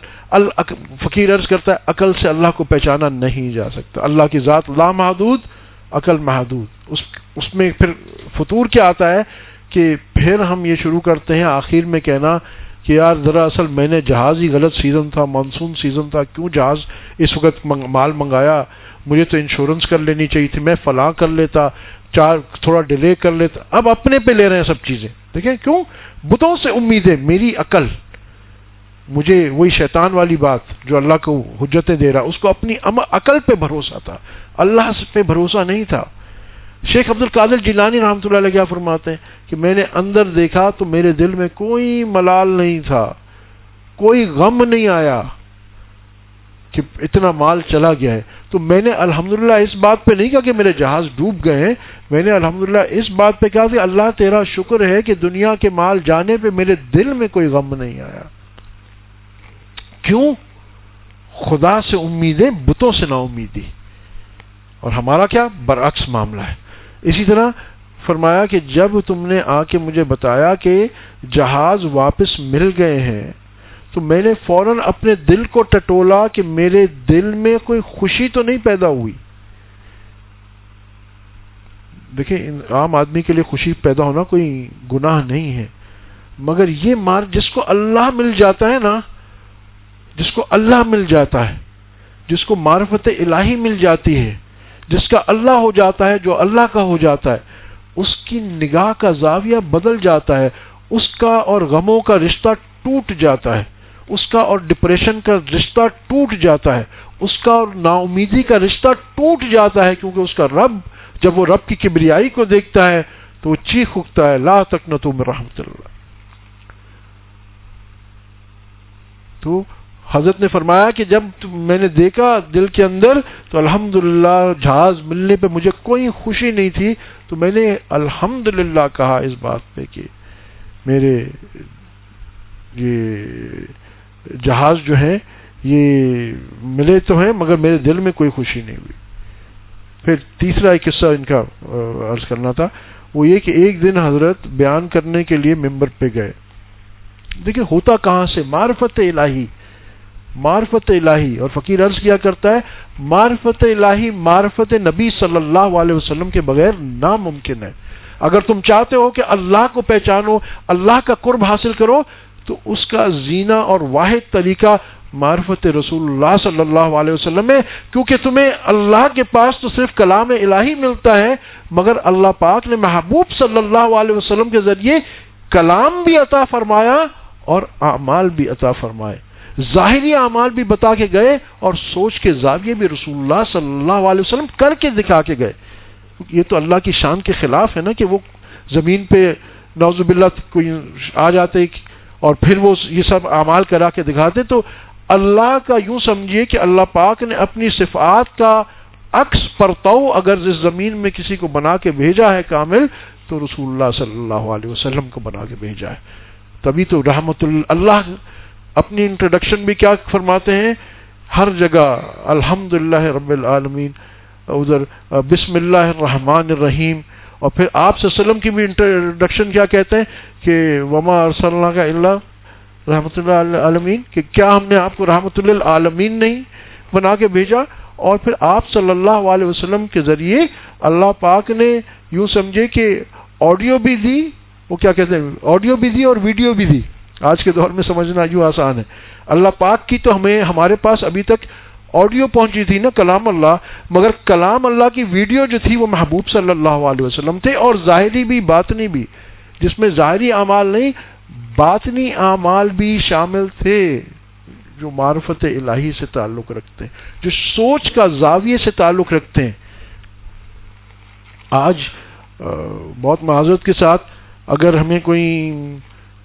S1: فقیر عرض کرتا ہے، عقل سے اللہ کو پہچانا نہیں جا سکتا۔ اللہ کی ذات لا محدود، عقل محدود۔ اس اس میں پھر فطور کیا آتا ہے؟ کہ پھر ہم یہ شروع کرتے ہیں آخر میں کہنا کہ یار ذرا اصل میں نے جہاز ہی غلط سیزن تھا مانسون سیزن تھا، کیوں جہاز اس وقت مال منگایا؟ مجھے تو انشورنس کر لینی چاہیے تھی، میں فلاں کر لیتا، چار تھوڑا ڈیلے کر لیتا۔ اب اپنے پہ لے رہے ہیں سب چیزیں۔ دیکھیں کیوں؟ بتوں سے امید ہے میری عقل۔ مجھے وہی شیطان والی بات جو اللہ کو حجتیں دے رہا، اس کو اپنی عقل پہ بھروسہ تھا۔ اللہ پہ بھروسہ نہیں تھا۔ شیخ عبد القادر جیلانی رحمۃ اللہ علیہ کیا فرماتے ہیں کہ میں نے اندر دیکھا تو میرے دل میں کوئی ملال نہیں تھا، کوئی غم نہیں آیا کہ اتنا مال چلا گیا ہے۔ تو میں نے الحمدللہ اس بات پہ نہیں کہا کہ میرے جہاز ڈوب گئے ہیں، میں نے الحمدللہ اس بات پہ کہا کہ اللہ تیرا شکر ہے کہ دنیا کے مال جانے پہ میرے دل میں کوئی غم نہیں آیا۔ کیوں؟ خدا سے امیدیں، بتوں سے نا امیدی اور ہمارا کیا؟ برعکس معاملہ ہے۔ اسی طرح فرمایا کہ جب تم نے آ کے مجھے بتایا کہ جہاز واپس مل گئے ہیں، تو میں نے فوراً اپنے دل کو ٹٹولا کہ میرے دل میں کوئی خوشی تو نہیں پیدا ہوئی۔ دیکھیں عام آدمی کے لیے خوشی پیدا ہونا کوئی گناہ نہیں ہے، مگر یہ مار جس کو اللہ مل جاتا ہے نا، جس کو اللہ مل جاتا ہے، جس کو معرفت الہی مل جاتی ہے جس کا اللہ ہو جاتا ہے، جو اللہ کا ہو جاتا ہے، اس کی نگاہ کا زاویہ بدل جاتا ہے، اس کا اور غموں کا رشتہ ٹوٹ جاتا ہے، اس کا اور ڈپریشن کا رشتہ ٹوٹ جاتا ہے، اس کا اور نا امیدی کا رشتہ ٹوٹ جاتا ہے، کیونکہ اس کا رب جب وہ رب کی کبریائی کو دیکھتا ہے تو وہ چیخ اگتا ہے، لا تک نہ تم رحمت اللہ۔ تو حضرت نے فرمایا کہ جب میں نے دیکھا دل کے اندر تو الحمد جہاز ملنے پہ مجھے کوئی خوشی نہیں تھی، تو میں نے الحمد کہا اس بات پہ کہ میرے یہ جہاز جو ہیں، یہ ملے تو ہیں، مگر میرے دل میں کوئی خوشی نہیں ہوئی۔ پھر تیسرا ایک قصہ ان کا عرض کرنا تھا۔ وہ یہ کہ ایک دن حضرت بیان کرنے کے لیے ممبر پہ گئے۔ دیکھیں ہوتا کہاں سے؟ معرفت الہی۔ معرفت الہی اور فقیر عرض کیا کرتا ہے، معرفت الہی، معرفت نبی صلی اللہ علیہ وسلم کے بغیر ناممکن ہے۔ اگر تم چاہتے ہو کہ اللہ کو پہچانو، اللہ کا قرب حاصل کرو، تو اس کا زینا اور واحد طریقہ معرفت رسول اللہ صلی اللہ علیہ وسلم ہے کیونکہ تمہیں اللہ کے پاس تو صرف کلام الہی ملتا ہے، مگر اللہ پاک نے محبوب صلی اللہ علیہ وسلم کے ذریعے کلام بھی عطا فرمایا اور اعمال بھی عطا فرمائے۔ ظاہری اعمال بھی بتا کے گئے اور سوچ کے زاویے بھی رسول اللہ صلی اللہ علیہ وسلم کر کے دکھا کے گئے۔ یہ تو اللہ کی شان کے خلاف ہے نا کہ وہ زمین پہ نوز باللہ کوئی آ جاتے اور پھر وہ یہ سب اعمال کرا کے دکھاتے تو اللہ کا یوں سمجھیے کہ اللہ پاک نے اپنی صفات کا عکس پرتاؤ اگر اس زمین میں کسی کو بنا کے بھیجا ہے کامل، تو رسول اللہ صلی اللہ علیہ وسلم کو بنا کے بھیجا ہے۔ تبھی تو رحمت اللہ اپنی انٹروڈکشن بھی کیا فرماتے ہیں؟ ہر جگہ الحمد رب العالمین، ادھر، بسم اللہ الرحمن الرحیم، اور پھر آپ سے وسلم کی بھی انٹروڈکشن کیا کہتے ہیں؟ کہ وما ارسلنا کا اللہ رحمۃ اللہ عالمین کہ کیا ہم نے آپ کو رحمۃ اللہ عالمین نہیں بنا کے بھیجا؟ اور پھر آپ صلی اللہ علیہ وسلم کے ذریعے اللہ پاک نے یوں سمجھے کہ آڈیو بھی دی، وہ کیا کہتے ہیں؟ آڈیو بھی دی اور ویڈیو بھی دی۔ آج کے دور میں سمجھنا یوں آسان ہے۔ اللہ پاک کی تو ہمیں، ہمارے پاس ابھی تک آڈیو پہنچی تھی نا کلام اللہ، مگر کلام اللہ کی ویڈیو جو تھی وہ محبوب صلی اللہ علیہ وسلم تھے اور ظاہری بھی، باطنی بھی۔ جس میں ظاہری اعمال نہیں، باطنی اعمال بھی شامل تھے، جو معرفت الہی سے تعلق رکھتے ہیں، جو سوچ کا زاویے سے تعلق رکھتے ہیں۔ آج بہت معذرت کے ساتھ اگر ہمیں کوئی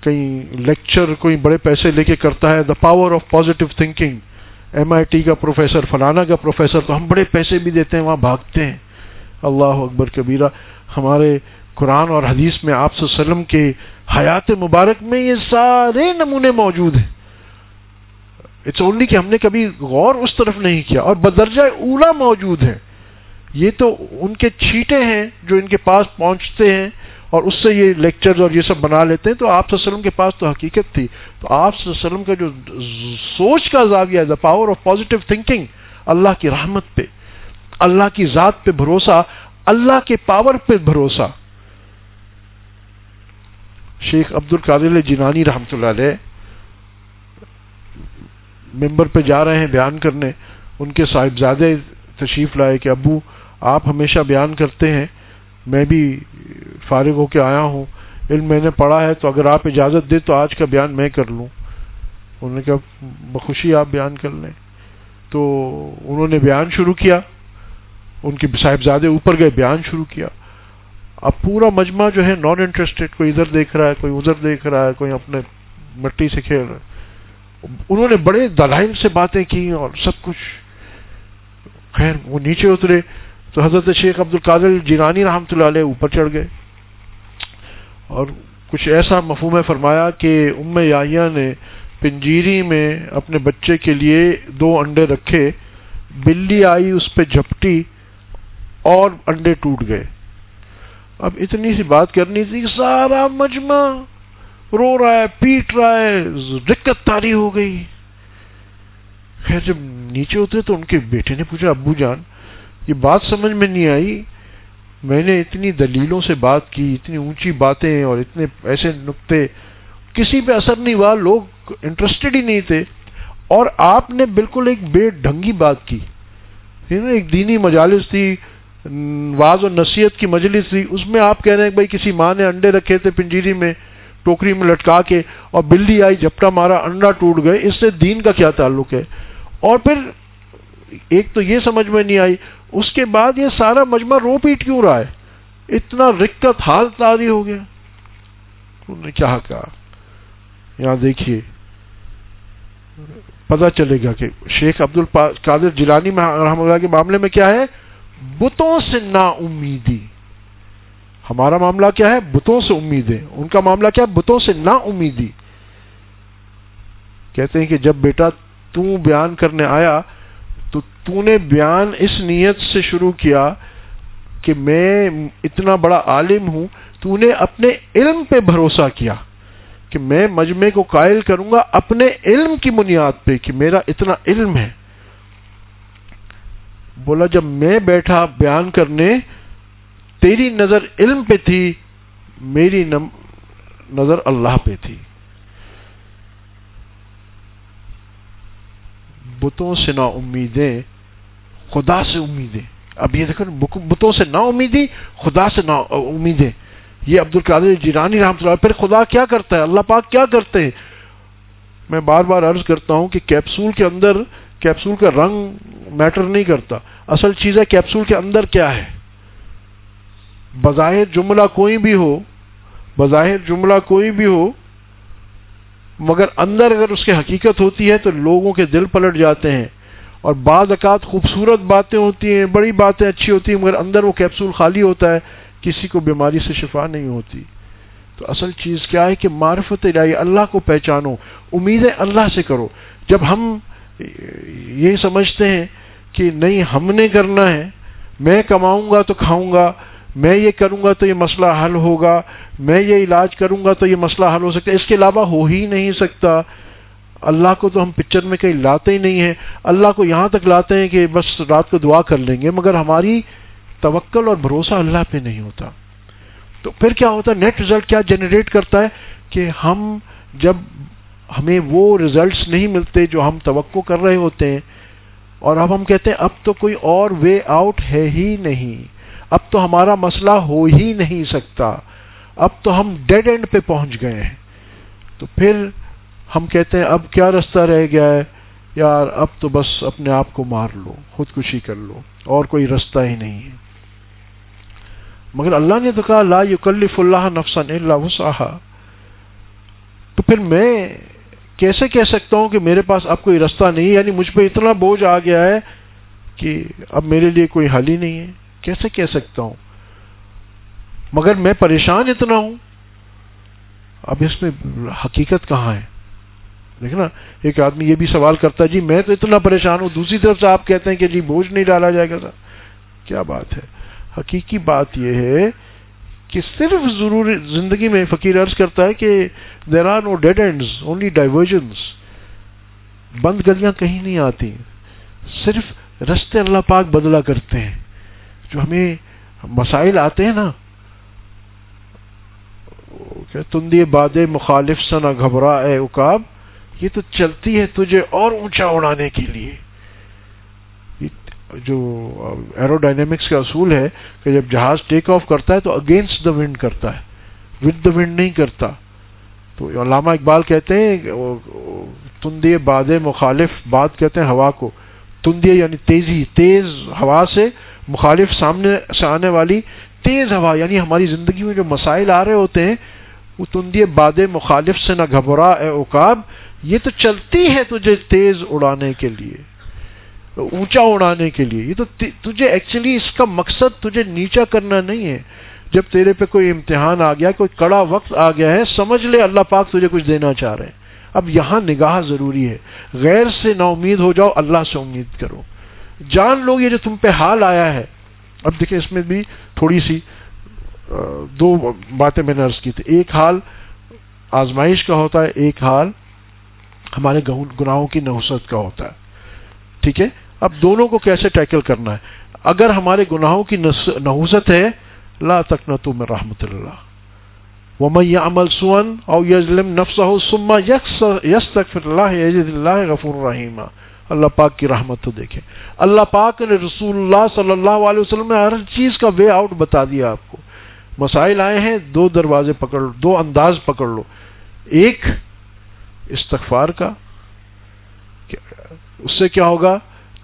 S1: کہیں لیکچر کوئی بڑے پیسے لے کے کرتا ہے the power of positive thinking M I T کا پروفیسر فلانا کا پروفیسر تو ہم بڑے پیسے بھی دیتے ہیں، وہاں بھاگتے ہیں۔ اللہ اکبر کبیرہ، ہمارے قرآن اور حدیث میں آپ وسلم کے حیات مبارک میں یہ سارے نمونے موجود ہیں۔ اٹس اونلی کہ ہم نے کبھی غور اس طرف نہیں کیا، اور بدرجہ اولا موجود ہے یہ تو ان کے چھیٹے ہیں جو ان کے پاس پہنچتے ہیں اور اس سے یہ لیکچر اور یہ سب بنا لیتے ہیں، تو آپ وسلم کے پاس تو حقیقت تھی۔ تو آپ وسلم کا جو سوچ کا زاویہ the power of positive thinking Allah کی رحمت پہ، اللہ کی ذات پہ بھروسہ، اللہ کے پاور پہ بھروسہ۔ شیخ عبد القادر جینانی رحمۃ اللہ علیہ ممبر پہ جا رہے ہیں بیان کرنے۔ ان کے صاحبزادے تشریف لائے کہ ابو، آپ ہمیشہ بیان کرتے ہیں۔ میں بھی فارغ ہو کے آیا ہوں۔ علم میں نے پڑھا ہے تو اگر آپ اجازت دے تو آج کا بیان میں کر لوں۔ انہوں نے کہا، بخوشی آپ بیان کر لیں۔ تو انہوں نے بیان شروع کیا۔ ان کے صاحبزادے اوپر گئے، بیان شروع کیا۔ اب پورا مجمع جو ہے نان انٹرسٹیڈ کوئی ادھر دیکھ رہا ہے، کوئی ادھر دیکھ رہا ہے، کوئی اپنے مٹی سے کھیل رہا ہے۔ انہوں نے بڑے دلائل سے باتیں کی اور سب کچھ۔ خیر، وہ نیچے اترے۔ تو حضرت شیخ عبد القادر جیرانی رحمۃ اللہ علیہ اوپر چڑھ گئے اور کچھ ایسا مفہوم فرمایا کہ ام یاہیا نے پنجیری میں اپنے بچے کے لیے دو انڈے رکھے، بلی آئی اس پہ جھپٹی اور انڈے ٹوٹ گئے۔ اب اتنی سی بات کرنی تھی سارا مجمع رو رہا ہے، پیٹ رہا ہے دقت تاری ہو گئی۔ خیر، جب نیچے اترے تو ان کے بیٹے نے پوچھا، ابو جان یہ بات سمجھ میں نہیں آئی۔ میں نے اتنی دلیلوں سے بات کی، اتنی اونچی باتیں اور اتنے ایسے نقطے۔ کسی پہ اثر نہیں ہوا، لوگ انٹرسٹڈ ہی نہیں تھے۔ اور آپ نے بالکل ایک بے ڈھنگی بات کی۔ ایک دینی مجالس تھی واض اور نصیحت کی مجلس تھی۔ اس میں آپ کہہ رہے ہیں بھائی کسی ماں نے انڈے رکھے تھے پنجیری میں، ٹوکری میں لٹکا کے اور بلی آئی، جھپٹا مارا، انڈا ٹوٹ گئے۔ اس سے دین کا کیا تعلق ہے؟ اور پھر ایک تو یہ سمجھ میں نہیں آئی اس کے بعد یہ سارا مجمع رو پیٹ کیوں رہا ہے؟ اتنا رکت حال تاری ہو گیا۔ انہوں نے کیا کہا یہاں دیکھیے پتا چلے گا کہ شیخ عبد القادر جیلانی رحم اللہ کے معاملے میں کیا ہے؟ بتوں سے نا امیدی ہمارا معاملہ کیا ہے؟ بتوں سے امید ہے۔ ان کا معاملہ کیا ہے؟ بتوں سے نا امیدی کہتے ہیں کہ جب بیٹا تو بیان کرنے آیا تو نے بیان اس نیت سے شروع کیا کہ میں اتنا بڑا عالم ہوں، تو نے اپنے علم پہ بھروسہ کیا کہ میں مجمع کو قائل کروں گا اپنے علم کی بنیاد پہ کہ میرا اتنا علم ہے۔ بولا، جب میں بیٹھا بیان کرنے، تیری نظر علم پہ تھی، میری نظر اللہ پہ تھی۔ بتوں سے نا امیدیں خدا سے امیدیں۔ اب یہ دیکھو بتوں سے نا امیدی خدا سے نا امیدیں۔ یہ عبد القادر جیرانی رحمۃ اللہ پھر خدا کیا کرتا ہے؟ اللہ پاک کیا کرتے ہیں؟ میں بار بار عرض کرتا ہوں کہ کیپسول کے اندر کیپسول کا رنگ میٹر نہیں کرتا۔ اصل چیز ہے کیپسول کے اندر کیا ہے؟ بظاہر جملہ کوئی بھی ہو، بظاہر جملہ کوئی بھی ہو، مگر اندر اگر اس کی حقیقت ہوتی ہے تو لوگوں کے دل پلٹ جاتے ہیں۔ اور بعض اوقات خوبصورت باتیں ہوتی ہیں، بڑی باتیں اچھی ہوتی ہیں، مگر اندر وہ کیپسول خالی ہوتا ہے، کسی کو بیماری سے شفا نہیں ہوتی۔ تو اصل چیز کیا ہے کہ معرفت الہی، اللہ کو پہچانو امیدیں اللہ سے کرو۔ جب ہم یہ سمجھتے ہیں کہ نہیں، ہم نے کرنا ہے، میں کماؤں گا تو کھاؤں گا، میں یہ کروں گا تو یہ مسئلہ حل ہوگا، میں یہ علاج کروں گا تو یہ مسئلہ حل ہو سکتا ہے، اس کے علاوہ ہو ہی نہیں سکتا۔ اللہ کو تو ہم پکچر میں کہیں لاتے ہی نہیں ہیں۔ اللہ کو یہاں تک لاتے ہیں کہ بس رات کو دعا کر لیں گے، مگر ہماری توکل اور بھروسہ اللہ پہ نہیں ہوتا۔ تو پھر کیا ہوتا ہے؟ نیٹ ریزلٹ کیا جنریٹ کرتا ہے؟ کہ ہم جب ہمیں وہ ریزلٹس نہیں ملتے جو ہم توقع کر رہے ہوتے ہیں، اور اب ہم کہتے ہیں اب تو کوئی اور وے آؤٹ ہے ہی نہیں۔ اب تو ہمارا مسئلہ ہو ہی نہیں سکتا۔ اب تو ہم ڈیڈ اینڈ پہ پہنچ گئے ہیں۔ تو پھر ہم کہتے ہیں، اب کیا رستہ رہ گیا ہے؟ یار، اب تو بس اپنے آپ کو مار لو، خودکشی کر لو، اور کوئی رستہ ہی نہیں ہے۔ مگر اللہ نے تو کہا، لا یکلف اللہ نفسن اللہ وسعہ تو پھر میں کیسے کہہ سکتا ہوں کہ میرے پاس اب کوئی رستہ نہیں یعنی مجھ پہ اتنا بوجھ آ گیا ہے کہ اب میرے لیے کوئی حل ہی نہیں ہے۔ کیسے کہہ سکتا ہوں؟ مگر میں پریشان اتنا ہوں۔ اب اس میں حقیقت کہاں ہے؟ دیکھنا ایک آدمی یہ بھی سوال کرتا ہے جی میں تو اتنا پریشان ہوں، دوسری طرف سے آپ کہتے ہیں کہ جی بوجھ نہیں ڈالا جائے گا سر کیا بات ہے؟ حقیقی بات یہ ہے کہ صرف ضرور زندگی میں فقیر عرض کرتا ہے کہ there are no dead ends only diversions بند گلیاں کہیں نہیں آتی۔ صرف رستے اللہ پاک بدلا کرتے ہیں۔ جو ہمیں مسائل آتے ہیں نا تندی باد مخالف سنا، گھبرا اے اکاب یہ تو چلتی ہے تجھے اور اونچا اڑانے کے لیے۔ جو ایرو ڈائنمکس کا اصول ہے کہ جب جہاز ٹیک آف کرتا ہے تو اگینسٹ دا ونڈ کرتا ہے۔ ود دا ونڈ نہیں کرتا۔ تو علامہ اقبال کہتے ہیں تندی باد مخالف بات کہتے ہیں ہوا کو۔ تندی یعنی تیزی، تیز ہوا سے مخالف سامنے سے آنے والی تیز ہوا یعنی ہماری زندگی میں جو مسائل آ رہے ہوتے ہیں، وہ تندی باد مخالف سے نہ گھبرا، اے اوقاب یہ تو چلتی ہے تجھے تیز اڑانے کے لیے، اونچا اڑانے کے لیے، یہ تو تجھے ایکچولی اس کا مقصد تجھے نیچا کرنا نہیں ہے۔ جب تیرے پہ کوئی امتحان آ گیا، کوئی کڑا وقت آ گیا ہے، سمجھ لے، اللہ پاک تجھے کچھ دینا چاہ رہے ہیں۔ اب یہاں نگاہ ضروری ہے۔ غیر سے نا امید ہو جاؤ، اللہ سے امید کرو۔ جان لو یہ جو تم پہ حال آیا ہے۔ اب دیکھیں، اس میں بھی تھوڑی سی دو باتیں میں نے عرض کی تھی۔ ایک حال آزمائش کا ہوتا ہے، ایک حال ہمارے گناہوں کی نحوست کا ہوتا ہے۔ ٹھیک ہے؟ اب دونوں کو کیسے ٹیکل کرنا ہے؟ اگر ہمارے گناہوں کی نحوست ہے، لا تک میں رحمت اللہ۔ وہ میں عمل سن اور یزلم نفس ہو سما یس تک اللہ غفور اللہ پاک کی رحمت تو دیکھیں۔ اللہ پاک نے رسول اللہ صلی اللہ علیہ وسلم نے ہر چیز کا وے آؤٹ بتا دیا آپ کو۔ مسائل آئے ہیں، دو دروازے پکڑ لو، دو انداز پکڑ لو۔ ایک استغفار کا اس سے کیا ہوگا؟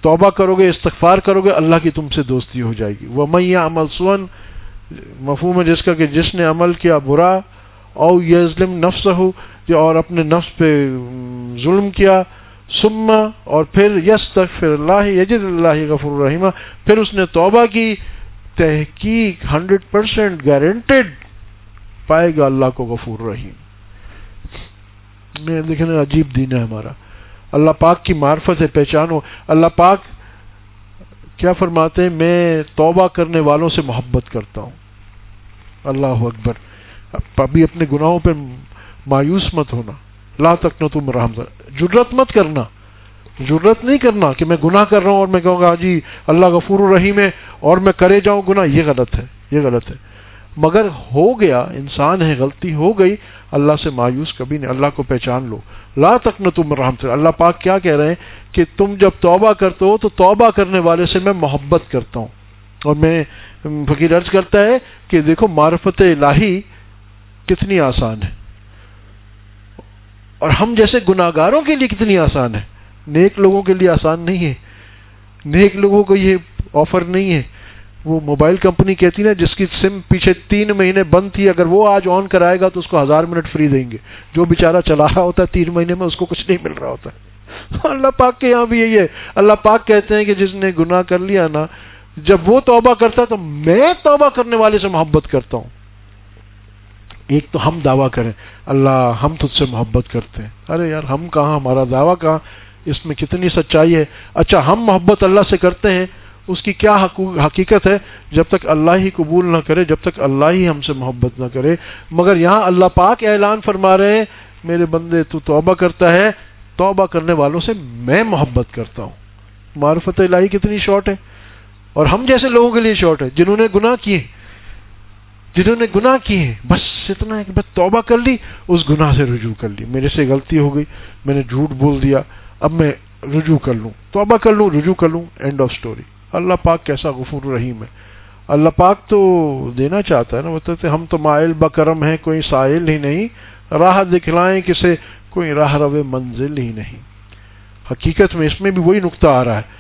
S1: توبہ کرو گے، استغفار کرو گے، اللہ کی تم سے دوستی ہو جائے گی۔ وہ میں عمل سون، مفہوم ہے جس کا کہ جس نے عمل کیا برا، او یزلم نفس ہو اور اپنے نفس پہ ظلم کیا سما اور پھر یس تک پھر اللہ، یجد اللہ غفر الرحیمہ پھر اس نے توبہ کی، تحقیق ہنڈریڈ پرسینٹ گارنٹیڈ پائے گا اللہ کو غفور رحیم میں دیکھنے عجیب دین ہے ہمارا۔ اللہ پاک کی معرفت ہے پہچانو۔ اللہ پاک کیا فرماتے ہیں؟ میں توبہ کرنے والوں سے محبت کرتا ہوں۔ اللہ اکبر۔ ابھی اپنے گناہوں پہ مایوس مت ہونا۔ لا تک نہ تم رحم جرت مت کرنا۔ ضرورت نہیں کرنا کہ میں گناہ کر رہا ہوں اور میں کہوں گا ہاں جی اللہ غفور الرحیم ہے اور میں کرے جاؤں گناہ۔ یہ غلط ہے، یہ غلط ہے۔ مگر ہو گیا، انسان ہے، غلطی ہو گئی، اللہ سے مایوس کبھی نہیں، اللہ کو پہچان لو۔ لا تک نہ تم رحمت اللہ۔ پاک کیا کہہ رہے ہیں کہ تم جب توبہ کرتے ہو تو توبہ کرنے والے سے میں محبت کرتا ہوں۔ اور میں فقیر عرض کرتا ہے کہ دیکھو، معرفت الہی کتنی آسان ہے۔ اور ہم جیسے گناگاروں کے لیے کتنی آسان ہے۔ نیک لوگوں کے لیے آسان نہیں ہے۔ نیک لوگوں کو یہ آفر نہیں ہے۔ وہ موبائل کمپنی کہتی نا، جس کی سم پیچھے تین مہینے بند تھی، اگر وہ آج آن کرائے گا تو اس کو ہزار منٹ فری دیں گے۔ جو بیچارہ چلا رہا ہوتا ہے تین مہینے میں، اس کو کچھ نہیں مل رہا ہوتا۔ [laughs] اللہ پاک کے یہاں بھی یہی ہے۔ اللہ پاک کہتے ہیں کہ جس نے گناہ کر لیا نا، جب وہ توبہ کرتا تو میں توبہ کرنے والے سے محبت کرتا ہوں۔ ایک تو ہم دعویٰ کریں۔ اللہ ہم تجھ سے محبت کرتے ہیں۔ ارے یار، ہم کہاں؟ ہمارا دعویٰ کہاں؟ اس میں کتنی سچائی ہے۔ اچھا ہم محبت اللہ سے کرتے ہیں اس کی کیا حقیقت ہے؟ جب تک اللہ ہی قبول نہ کرے، جب تک اللہ ہی ہم سے محبت نہ کرے۔ مگر یہاں اللہ پاک اعلان فرما رہے ہیں، میرے بندے، تو توبہ کرتا ہے۔ توبہ کرنے والوں سے میں محبت کرتا ہوں۔ معرفت الہی کتنی شارٹ ہے۔ اور ہم جیسے لوگوں کے لیے شارٹ ہے، جنہوں نے گناہ کیے جنہوں نے گناہ کیے ہیں، بس اتنا ہے کہ بس توبہ کر لی، اس گناہ سے رجوع کر لی۔ میرے سے غلطی ہو گئی، میں نے جھوٹ بول دیا، اب میں رجوع کر لوں۔ توبہ کر لوں، رجوع کر لوں اینڈ آف سٹوری اللہ پاک کیسا غفور رحیم ہے۔ اللہ پاک تو دینا چاہتا ہے نا مطلب ہم تو مائل بکرم ہیں، کوئی سائل ہی نہیں۔ راہ دکھلائیں کسے، کوئی راہ رو منزل ہی نہیں۔ حقیقت میں اس میں بھی وہی نقطہ آ رہا ہے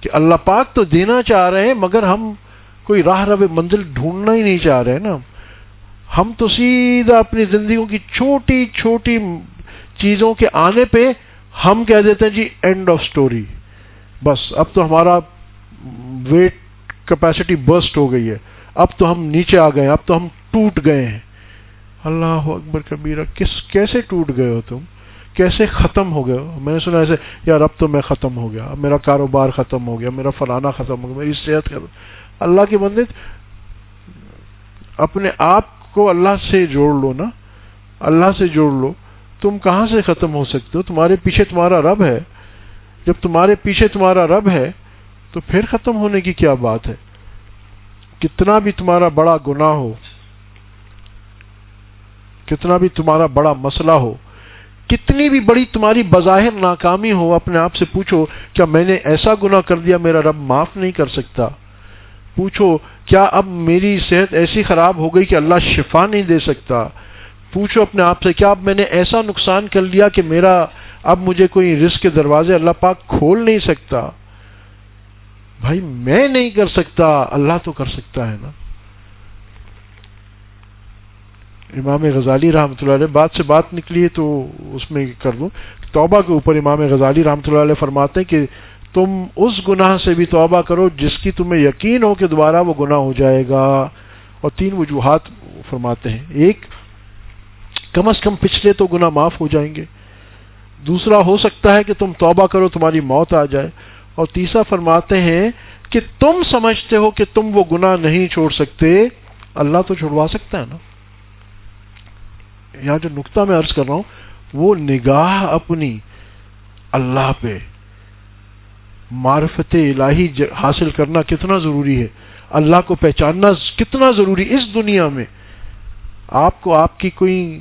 S1: کہ اللہ پاک تو دینا چاہ رہے ہیں، مگر ہم کوئی راہ رو منزل ڈھونڈنا ہی نہیں چاہ رہے ہیں نا۔ ہم تو سیدھا اپنی زندگیوں کی چھوٹی چھوٹی چیزوں کے آنے پہ ہم کہہ دیتے ہیں جی اینڈ آف سٹوری بس، اب تو ہمارا ویٹ کیپیسٹی برسٹ ہو گئی ہے۔ اب تو ہم نیچے آ گئے اب تو ہم ٹوٹ گئے ہیں۔ اللہ اکبر کبیرہ، کس، کیسے ٹوٹ گئے ہو تم؟ کیسے ختم ہو گئے ہو؟ میں نے سنا ایسے یار اب تو میں ختم ہو گیا اب میرا کاروبار ختم ہو گیا، میرا فلانا ختم ہو گیا، میری صحت ختم۔ اللہ کے بندے، اپنے آپ کو اللہ سے جوڑ لو نا۔ اللہ سے جوڑ لو۔ تم کہاں سے ختم ہو سکتے ہو؟ تمہارے پیچھے تمہارا رب ہے۔ جب تمہارے پیچھے تمہارا رب ہے تو پھر ختم ہونے کی کیا بات ہے؟ کتنا بھی تمہارا بڑا گناہ ہو، کتنا بھی تمہارا بڑا مسئلہ ہو، کتنی بھی بڑی تمہاری بظاہر ناکامی ہو، اپنے آپ سے پوچھو، کیا میں نے ایسا گناہ کر دیا میرا رب معاف نہیں کر سکتا؟ پوچھو، کیا اب میری صحت ایسی خراب ہو گئی کہ اللہ شفا نہیں دے سکتا؟ پوچھو اپنے آپ سے، کیا اب میں نے ایسا نقصان کر لیا کہ میرا، اب مجھے کوئی رزق کے دروازے اللہ پاک کھول نہیں سکتا؟ بھائی میں نہیں کر سکتا، اللہ تو کر سکتا ہے نا۔ امام غزالی رحمۃ اللہ علیہ، بات سے بات نکلی ہے تو اس میں کر دوں۔ توبہ کے اوپر امام غزالی رحمۃ اللہ علیہ فرماتے ہیں کہ تم اس گناہ سے بھی توبہ کرو جس کی تمہیں یقین ہو کہ دوبارہ وہ گناہ ہو جائے گا۔ اور تین وجوہات فرماتے ہیں۔ ایک، کم از کم پچھلے تو گناہ معاف ہو جائیں گے۔ دوسرا، ہو سکتا ہے کہ تم توبہ کرو، تمہاری موت آ جائے۔ اور تیسرا فرماتے ہیں کہ تم سمجھتے ہو کہ تم وہ گناہ نہیں چھوڑ سکتے، اللہ تو چھوڑوا سکتا ہے نا؟ یہاں جو نقطہ میں عرض کر رہا ہوں، وہ نگاہ اپنی اللہ پہ، معرفت الہی حاصل کرنا کتنا ضروری ہے؟ اللہ کو پہچاننا کتنا ضروری اس دنیا میں آپ کو آپ کی کوئی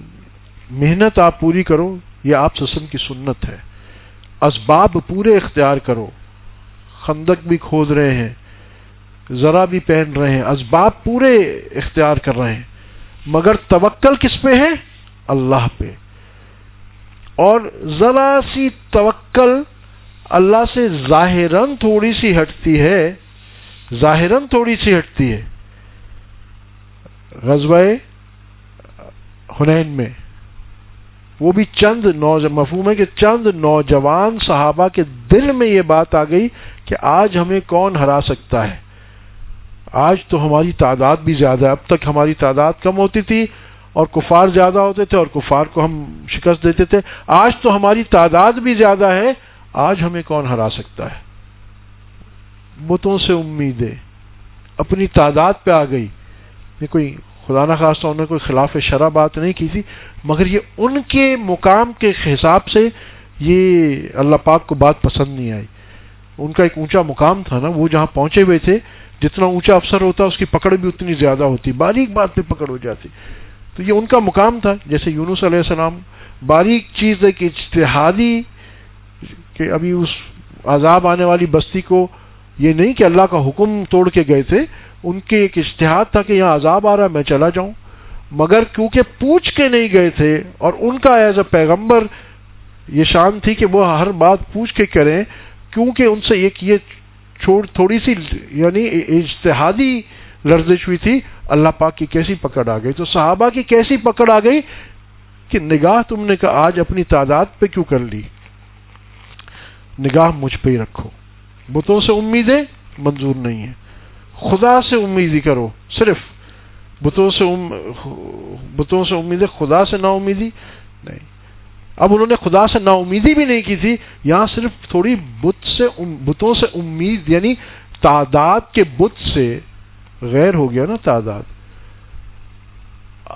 S1: محنت آپ پوری کرو، یہ آپ سسن کی سنت ہے۔ اسباب پورے اختیار کرو۔ خندق بھی کھود رہے ہیں، ذرا بھی پہن رہے ہیں، اسباب پورے اختیار کر رہے ہیں۔ مگر توکل کس پہ ہے؟ اللہ پہ۔ اور ذرا سی توکل اللہ سے ظاہراً تھوڑی سی ہٹتی ہے، ظاہراً تھوڑی سی ہٹتی ہے۔ غزوہ ہنین میں وہ بھی چند مفہوم ہے کہ چند نوجوان صحابہ کے دل میں یہ بات آ گئی کہ آج ہمیں کون ہرا سکتا ہے۔ آج تو ہماری تعداد بھی زیادہ ہے۔ اب تک ہماری تعداد کم ہوتی تھی اور کفار زیادہ ہوتے تھے اور کفار کو ہم شکست دیتے تھے۔ آج تو ہماری تعداد بھی زیادہ ہے۔ آج ہمیں کون ہرا سکتا ہے؟ بتوں سے امیدیں اپنی تعداد پہ آ گئی۔ یہ کوئی خدا نخواستہ انہوں نے کوئی خلاف شرح بات نہیں کی تھی، مگر یہ ان کے مقام کے حساب سے یہ اللہ پاک کو بات پسند نہیں آئی۔ ان کا ایک اونچا مقام تھا نا، وہ جہاں پہنچے ہوئے تھے، جتنا اونچا افسر ہوتا، اس کی پکڑ بھی اتنی زیادہ ہوتی، باریک بات پہ پکڑ ہو جاتی۔ تو یہ ان کا مقام تھا، جیسے یونس علیہ السلام، باریک چیز ہے کہ اجتہادی کہ ابھی اس عذاب آنے والی بستی کو یہ نہیں کہ اللہ کا حکم توڑ کے گئے تھے ان کے ایک اشتہاد تھا کہ یہاں عذاب آ رہا ہے، میں چلا جاؤں۔ مگر کیونکہ پوچھ کے نہیں گئے تھے اور ان کا ایز اے پیغمبر یہ شان تھی کہ وہ ہر بات پوچھ کے کریں، کیونکہ ان سے ایک یہ چھوڑ تھوڑی سی یعنی اجتہادی لرزش ہوئی تھی، اللہ پاک کی کیسی پکڑ آ گئی؟ تو صحابہ کی کیسی پکڑ آ گئی کہ نگاہ تم نے کہا، آج اپنی تعداد پہ کیوں کر لی؟ نگاہ مجھ پہ ہی رکھو۔ بتوں سے امیدیں منظور نہیں ہے خدا سے امیدی کرو، صرف۔ بتوں سے بتوں سے امیدیں خدا سے نا امیدی نہیں۔ اب انہوں نے خدا سے نا امیدی بھی نہیں کی تھی، یہاں صرف تھوڑی بت سے بتوں سے امید یعنی تعداد کے بت سے غیر ہو گیا نا تعداد۔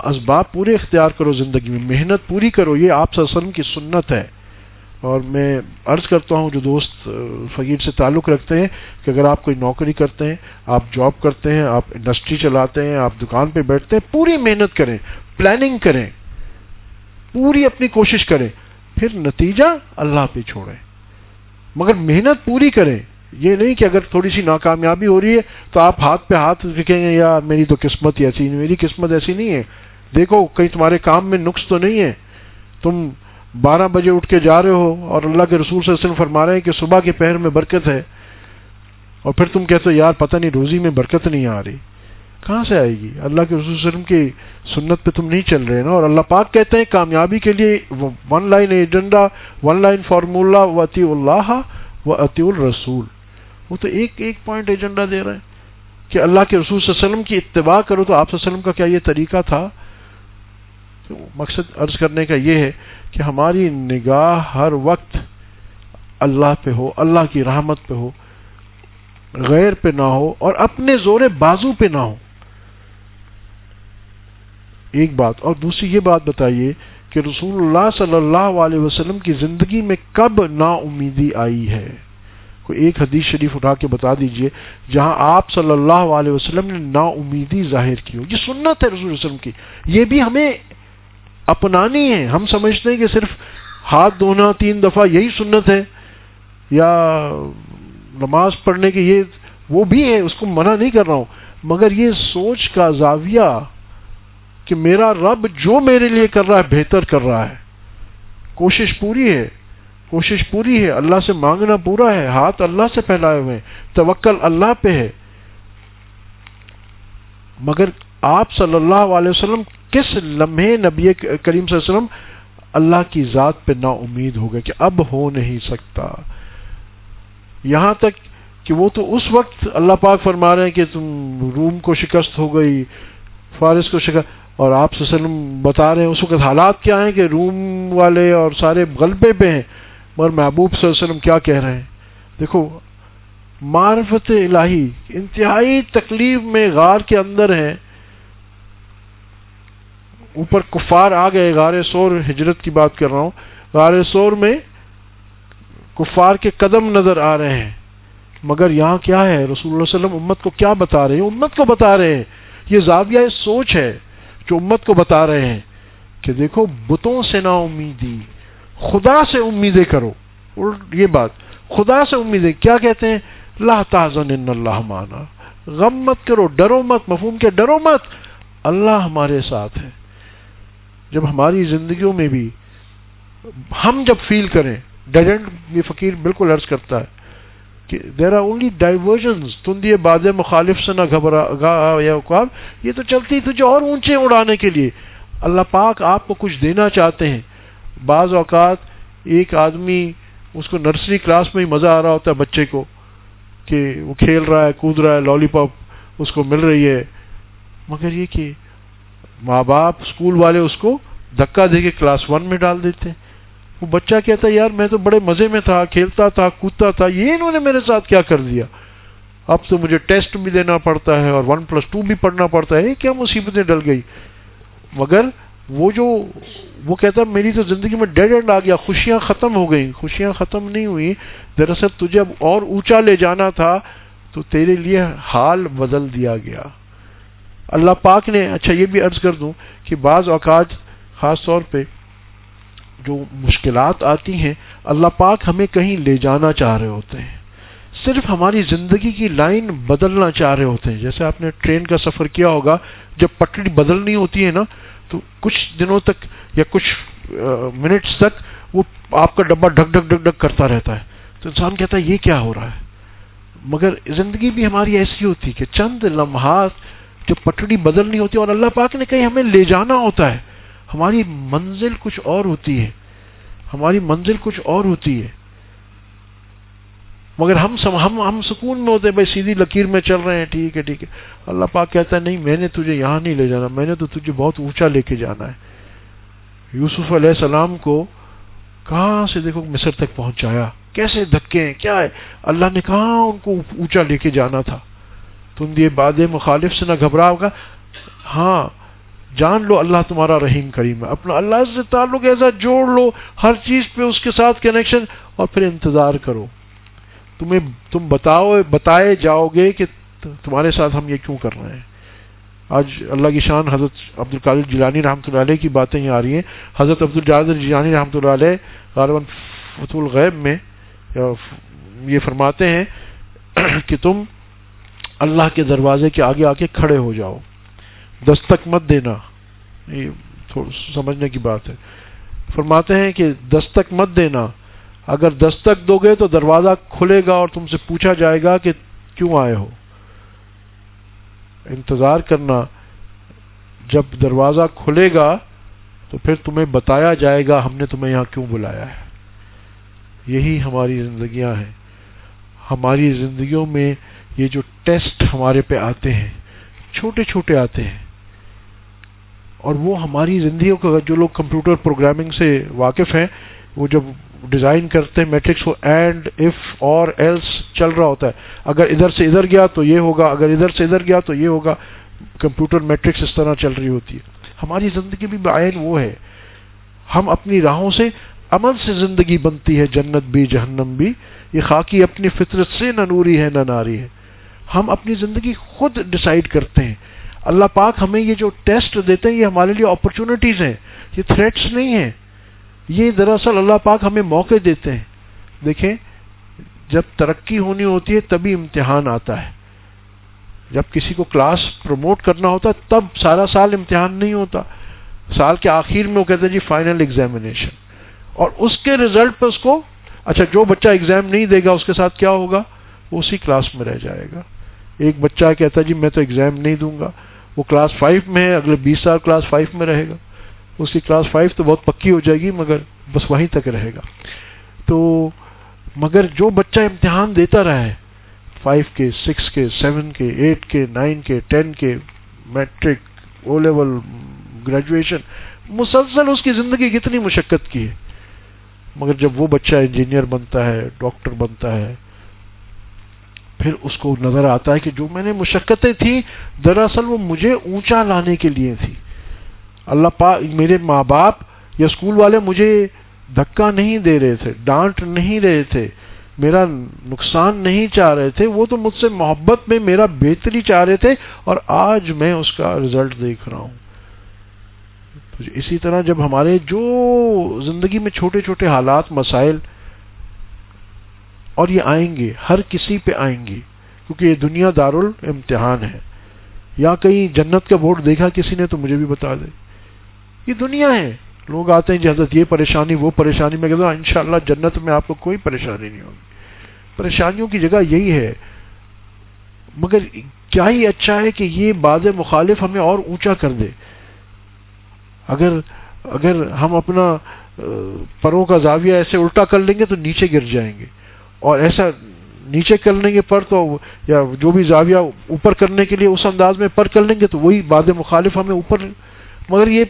S1: اسباب پورے اختیار کرو زندگی میں، محنت پوری کرو، یہ آپ وسلم کی سنت ہے۔ اور میں عرض کرتا ہوں جو دوست فقیر سے تعلق رکھتے ہیں کہ اگر آپ کوئی نوکری کرتے ہیں، آپ جاب کرتے ہیں، آپ انڈسٹری چلاتے ہیں، آپ دکان پہ بیٹھتے ہیں، پوری محنت کریں، پلاننگ کریں، پوری اپنی کوشش کریں، پھر نتیجہ اللہ پہ چھوڑیں۔ مگر محنت پوری کریں۔ یہ نہیں کہ اگر تھوڑی سی ناکامیابی ہو رہی ہے تو آپ ہاتھ پہ ہاتھ رکھیں گے، یا میری تو قسمت ہی ایسی، میری قسمت ایسی نہیں ہے۔ دیکھو، کہیں تمہارے کام میں نقص تو نہیں ہے۔ تم بارہ بجے اٹھ کے جا رہے ہو اور اللہ کے رسول صلی اللہ علیہ وسلم فرما رہے ہیں کہ صبح کے پہر میں برکت ہے اور پھر تم کہتے ہو، یار پتہ نہیں روزی میں برکت نہیں آ رہی۔ کہاں سے آئے گی؟ اللہ کے رسول صلی اللہ علیہ وسلم کی سنت پہ تم نہیں چل رہے نا؟ اور اللہ پاک کہتے ہیں کامیابی کے لیے one line agenda one line formula و عطی اللہ و عطی الرسول۔ وہ تو ایک ایک پوائنٹ ایجنڈا دے رہے ہیں۔ کہ اللہ کے رسول صلی اللہ علیہ وسلم کی اتباع کرو تو آپ صلی اللہ علیہ وسلم کا کیا یہ طریقہ تھا؟ مقصد عرض کرنے کا یہ ہے کہ ہماری نگاہ ہر وقت اللہ پہ ہو، اللہ کی رحمت پہ ہو، غیر پہ نہ ہو اور اپنے زور بازو پہ نہ ہو۔ ایک بات اور دوسری یہ بات بتائیے کہ رسول اللہ صلی اللہ علیہ وسلم کی زندگی میں کب نا امیدی آئی ہے۔ کوئی ایک حدیث شریف اٹھا کے بتا دیجیے جہاں آپ صلی اللہ علیہ وسلم نے نا امیدی ظاہر کی ہو۔ یہ سنت ہے رسول وسلم کی۔ یہ بھی ہمیں اپنانی ہے ہم سمجھتے ہیں کہ صرف ہاتھ دھونا تین دفعہ یہی سنت ہے، یا نماز پڑھنے کی یہ وہ بھی ہے اس کو منع نہیں کر رہا ہوں۔ مگر یہ سوچ کا زاویہ کہ میرا رب جو میرے لیے کر رہا ہے، بہتر کر رہا ہے۔ کوشش پوری ہے، کوشش پوری ہے۔ اللہ سے مانگنا پورا ہے، ہاتھ اللہ سے پھیلائے ہوئے ہیں، توکل اللہ پہ ہے۔ مگر آپ صلی اللہ علیہ وسلم کس لمحے نبی کریم صلی اللہ علیہ وسلم اللہ کی ذات پہ نا امید ہو گئے کہ اب ہو نہیں سکتا؟ یہاں تک کہ وہ تو اس وقت اللہ پاک فرما رہے ہیں کہ تم روم کو شکست ہو گئی، فارس کو شکست، اور آپ صلی اللہ علیہ وسلم بتا رہے ہیں اس وقت حالات کیا ہیں کہ روم والے اور سارے غلبے پہ ہیں، مگر محبوب صلی اللہ علیہ وسلم کیا کہہ رہے ہیں؟ دیکھو، معرفت الہی انتہائی تکلیف میں غار کے اندر ہیں۔ اوپر کفار آ گئے، غار سور ہجرت کی بات کر رہا ہوں۔ غار سور میں کفار کے قدم نظر آ رہے ہیں۔ مگر یہاں کیا ہے؟ رسول اللہ علیہ وسلم امت کو کیا بتا رہے ہیں؟ امت کو بتا رہے ہیں۔ یہ زاویہ سوچ ہے جو امت کو بتا رہے ہیں کہ دیکھو، بتوں سے نا امیدی، خدا سے امیدیں کرو۔ یہ بات، خدا سے امیدیں کیا کہتے ہیں؟ لا تازن ان اللہ مانا غم مت کرو، ڈرو مت، مفہوم کے ڈرو مت۔ اللہ ہمارے ساتھ ہے۔ جب ہماری زندگیوں میں بھی ہم جب فیل کریں ڈیڈنٹ یہ فقیر بالکل عرض کرتا ہے کہ دیر آر اونلی ڈائیورژنس تندی باد مخالف سے نہ گھبرا یا یہ تو چلتی تجھے اور اونچے اڑانے کے لیے۔ اللہ پاک آپ کو کچھ دینا چاہتے ہیں۔ بعض اوقات ایک آدمی اس کو نرسری کلاس میں ہی مزہ آ رہا ہوتا ہے بچے کو کہ وہ کھیل رہا ہے، کود رہا ہے لالی پاپ اس کو مل رہی ہے۔ مگر یہ کہ ماں باپ اسکول والے اس کو دھکا دے کے کلاس ون میں ڈال دیتے ہیں۔ وہ بچہ کہتا ہے، یار میں تو بڑے مزے میں تھا، کھیلتا تھا، کودتا تھا، یہ انہوں نے میرے ساتھ کیا کر دیا؟ اب تو مجھے ٹیسٹ بھی دینا پڑتا ہے اور ون پلس ٹو بھی پڑھنا پڑتا ہے۔ کیا مصیبتیں ڈل گئی؟ مگر وہ جو وہ کہتا ہے، میری تو زندگی میں ڈیڈ اینڈ آ گیا، خوشیاں ختم ہو گئی خوشیاں ختم نہیں ہوئی دراصل تجھے اب اور اونچا لے جانا تھا، تو تیرے لیے حال بدل دیا گیا۔ اللہ پاک نے اچھا یہ بھی عرض کر دوں کہ بعض اوقات خاص طور پہ جو مشکلات آتی ہیں، اللہ پاک ہمیں کہیں لے جانا چاہ رہے ہوتے ہیں۔ صرف ہماری زندگی کی لائن بدلنا چاہ رہے ہوتے ہیں۔ جیسے آپ نے ٹرین کا سفر کیا ہوگا، جب پٹڑی بدلنی ہوتی ہے نا، تو کچھ دنوں تک یا کچھ منٹس تک وہ آپ کا ڈبہ ڈھک ڈھک ڈھک ڈھک کرتا رہتا ہے۔ تو انسان کہتا ہے، یہ کیا ہو رہا ہے؟ مگر زندگی بھی ہماری ایسی ہوتی کہ چند لمحات جو پٹڑی بدلنی ہوتی ہے اور اللہ پاک نے کہیں ہمیں لے جانا ہوتا ہے، ہماری منزل کچھ اور ہوتی ہے، ہماری منزل کچھ اور ہوتی ہے۔ مگر ہم سم ہم ہم سکون میں ہوتے ہیں بھائی سیدھی لکیر میں چل رہے ہیں، ٹھیک ہے ٹھیک ہے۔ اللہ پاک کہتا ہے، نہیں، میں نے تجھے یہاں نہیں لے جانا، میں نے تو تجھے بہت اونچا لے کے جانا ہے۔ یوسف علیہ السلام کو کہاں سے دیکھو مصر تک پہنچایا؟ کیسے دھکے ہیں؟ کیا ہے؟ اللہ نے کہاں ان کو اونچا لے کے جانا تھا؟ تم یہ باد مخالف سے نہ گھبرا ہوگا ہاں جان لو اللہ تمہارا رحیم کریم ہے۔ اپنا اللہ سے تعلق ایسا جوڑ لو، ہر چیز پہ اس کے ساتھ کنیکشن اور پھر انتظار کرو۔ تمہیں، تم بتاؤ، بتائے جاؤ گے کہ تمہارے ساتھ ہم یہ کیوں کر رہے ہیں۔ آج اللہ کی شان حضرت عبد القادر جیلانی رحمۃ اللہ علیہ کی باتیں یہ آ رہی ہیں۔ حضرت عبد الجاد جیلانی رحمۃ اللہ علیہ غالباً فت الغیب میں یہ فرماتے ہیں کہ تم اللہ کے دروازے کے آگے آ کے کھڑے ہو جاؤ۔ دستک مت دینا۔ یہ سمجھنے کی بات ہے۔ فرماتے ہیں کہ دستک مت دینا۔ اگر دستک دو گے تو دروازہ کھلے گا اور تم سے پوچھا جائے گا کہ کیوں آئے ہو۔ انتظار کرنا۔ جب دروازہ کھلے گا تو پھر تمہیں بتایا جائے گا ہم نے تمہیں یہاں کیوں بلایا ہے۔ یہی ہماری زندگیاں ہیں۔ ہماری زندگیوں میں یہ جو ٹیسٹ ہمارے پہ آتے ہیں، چھوٹے چھوٹے آتے ہیں۔ اور وہ ہماری زندگیوں کا جو لوگ کمپیوٹر پروگرامنگ سے واقف ہیں، وہ جب ڈیزائن کرتے ہیں میٹرکس کو اینڈ، اف، اور، ایلس چل رہا ہوتا ہے۔ اگر ادھر سے ادھر گیا تو یہ ہوگا، اگر ادھر سے ادھر گیا تو یہ ہوگا۔ کمپیوٹر میٹرکس اس طرح چل رہی ہوتی ہے۔ ہماری زندگی بھی بعین وہ ہے۔ ہم اپنی راہوں سے عمل سے زندگی بنتی ہے، جنت بھی، جہنم بھی۔ یہ خاکی اپنی فطرت سے نہ نوری ہے، نہ ناری ہے۔ ہم اپنی زندگی خود ڈسائیڈ کرتے ہیں۔ اللہ پاک ہمیں یہ جو ٹیسٹ دیتے ہیں، یہ ہمارے لیے اپرچونٹیز ہیں۔ یہ تھریٹس نہیں ہیں۔ یہ دراصل اللہ پاک ہمیں موقع دیتے ہیں۔ دیکھیں، جب ترقی ہونی ہوتی ہے، تبھی امتحان آتا ہے۔ جب کسی کو کلاس پروموٹ کرنا ہوتا ہے، تب سارا سال امتحان نہیں ہوتا۔ سال کے آخر میں وہ کہتے ہیں جی فائنل ایگزامینیشن اور اس کے ریزلٹ پہ اس کو اچھا جو بچہ ایگزام نہیں دے گا، اس کے ساتھ کیا ہوگا؟ وہ اسی کلاس میں رہ جائے گا۔ ایک بچہ کہتا ہے جی میں تو ایگزام نہیں دوں گا۔ وہ کلاس فائیو میں ہے، اگلے بیس سال کلاس فائیو میں رہے گا۔ اس کی کلاس فائیو تو بہت پکی ہو جائے گی، مگر بس وہیں تک رہے گا۔ تو مگر جو بچہ امتحان دیتا رہا ہے فائیو کے سکس کے سیون کے ایٹ کے نائن کے ٹین کے میٹرک او لیول گریجویشن مسلسل اس کی زندگی کتنی مشقت کی ہے۔ مگر جب وہ بچہ انجینئر بنتا ہے ڈاکٹر بنتا ہے پھر اس کو نظر آتا ہے کہ جو میں نے مشقتیں تھیں، دراصل وہ مجھے اونچا لانے کے لیے تھی اللہ پاک میرے ماں باپ یا اسکول والے مجھے دھکا نہیں دے رہے تھے، ڈانٹ نہیں رہے تھے، میرا نقصان نہیں چاہ رہے تھے، وہ تو مجھ سے محبت میں میرا بہتری چاہ رہے تھے اور آج میں اس کا رزلٹ دیکھ رہا ہوں۔ اسی طرح جب ہمارے جو زندگی میں چھوٹے چھوٹے حالات، مسائل اور یہ آئیں گے، ہر کسی پہ آئیں گے، کیونکہ یہ دنیا دار ہے۔ یا کہیں جنت کا بورڈ دیکھا کسی نے تو مجھے بھی بتا دے۔ یہ دنیا ہے۔ لوگ آتے ہیں جی حضرت یہ پریشانی، وہ پریشانی۔ میں کہتا ہوں ان شاء اللہ جنت میں آپ کو کوئی پریشانی نہیں ہوگی۔ پریشانیوں کی جگہ یہی ہے۔ مگر کیا ہی اچھا ہے کہ یہ بعض مخالف ہمیں اور اونچا کر دے۔ اگر اگر ہم اپنا پروں کا زاویہ ایسے الٹا کر لیں گے تو نیچے گر جائیں گے۔ اور ایسا نیچے کر لیں گے پر تو یا جو بھی زاویہ اوپر کرنے کے لیے اس انداز میں پر کر لیں گے تو وہی بعد مخالف ہمیں اوپر مگر یہ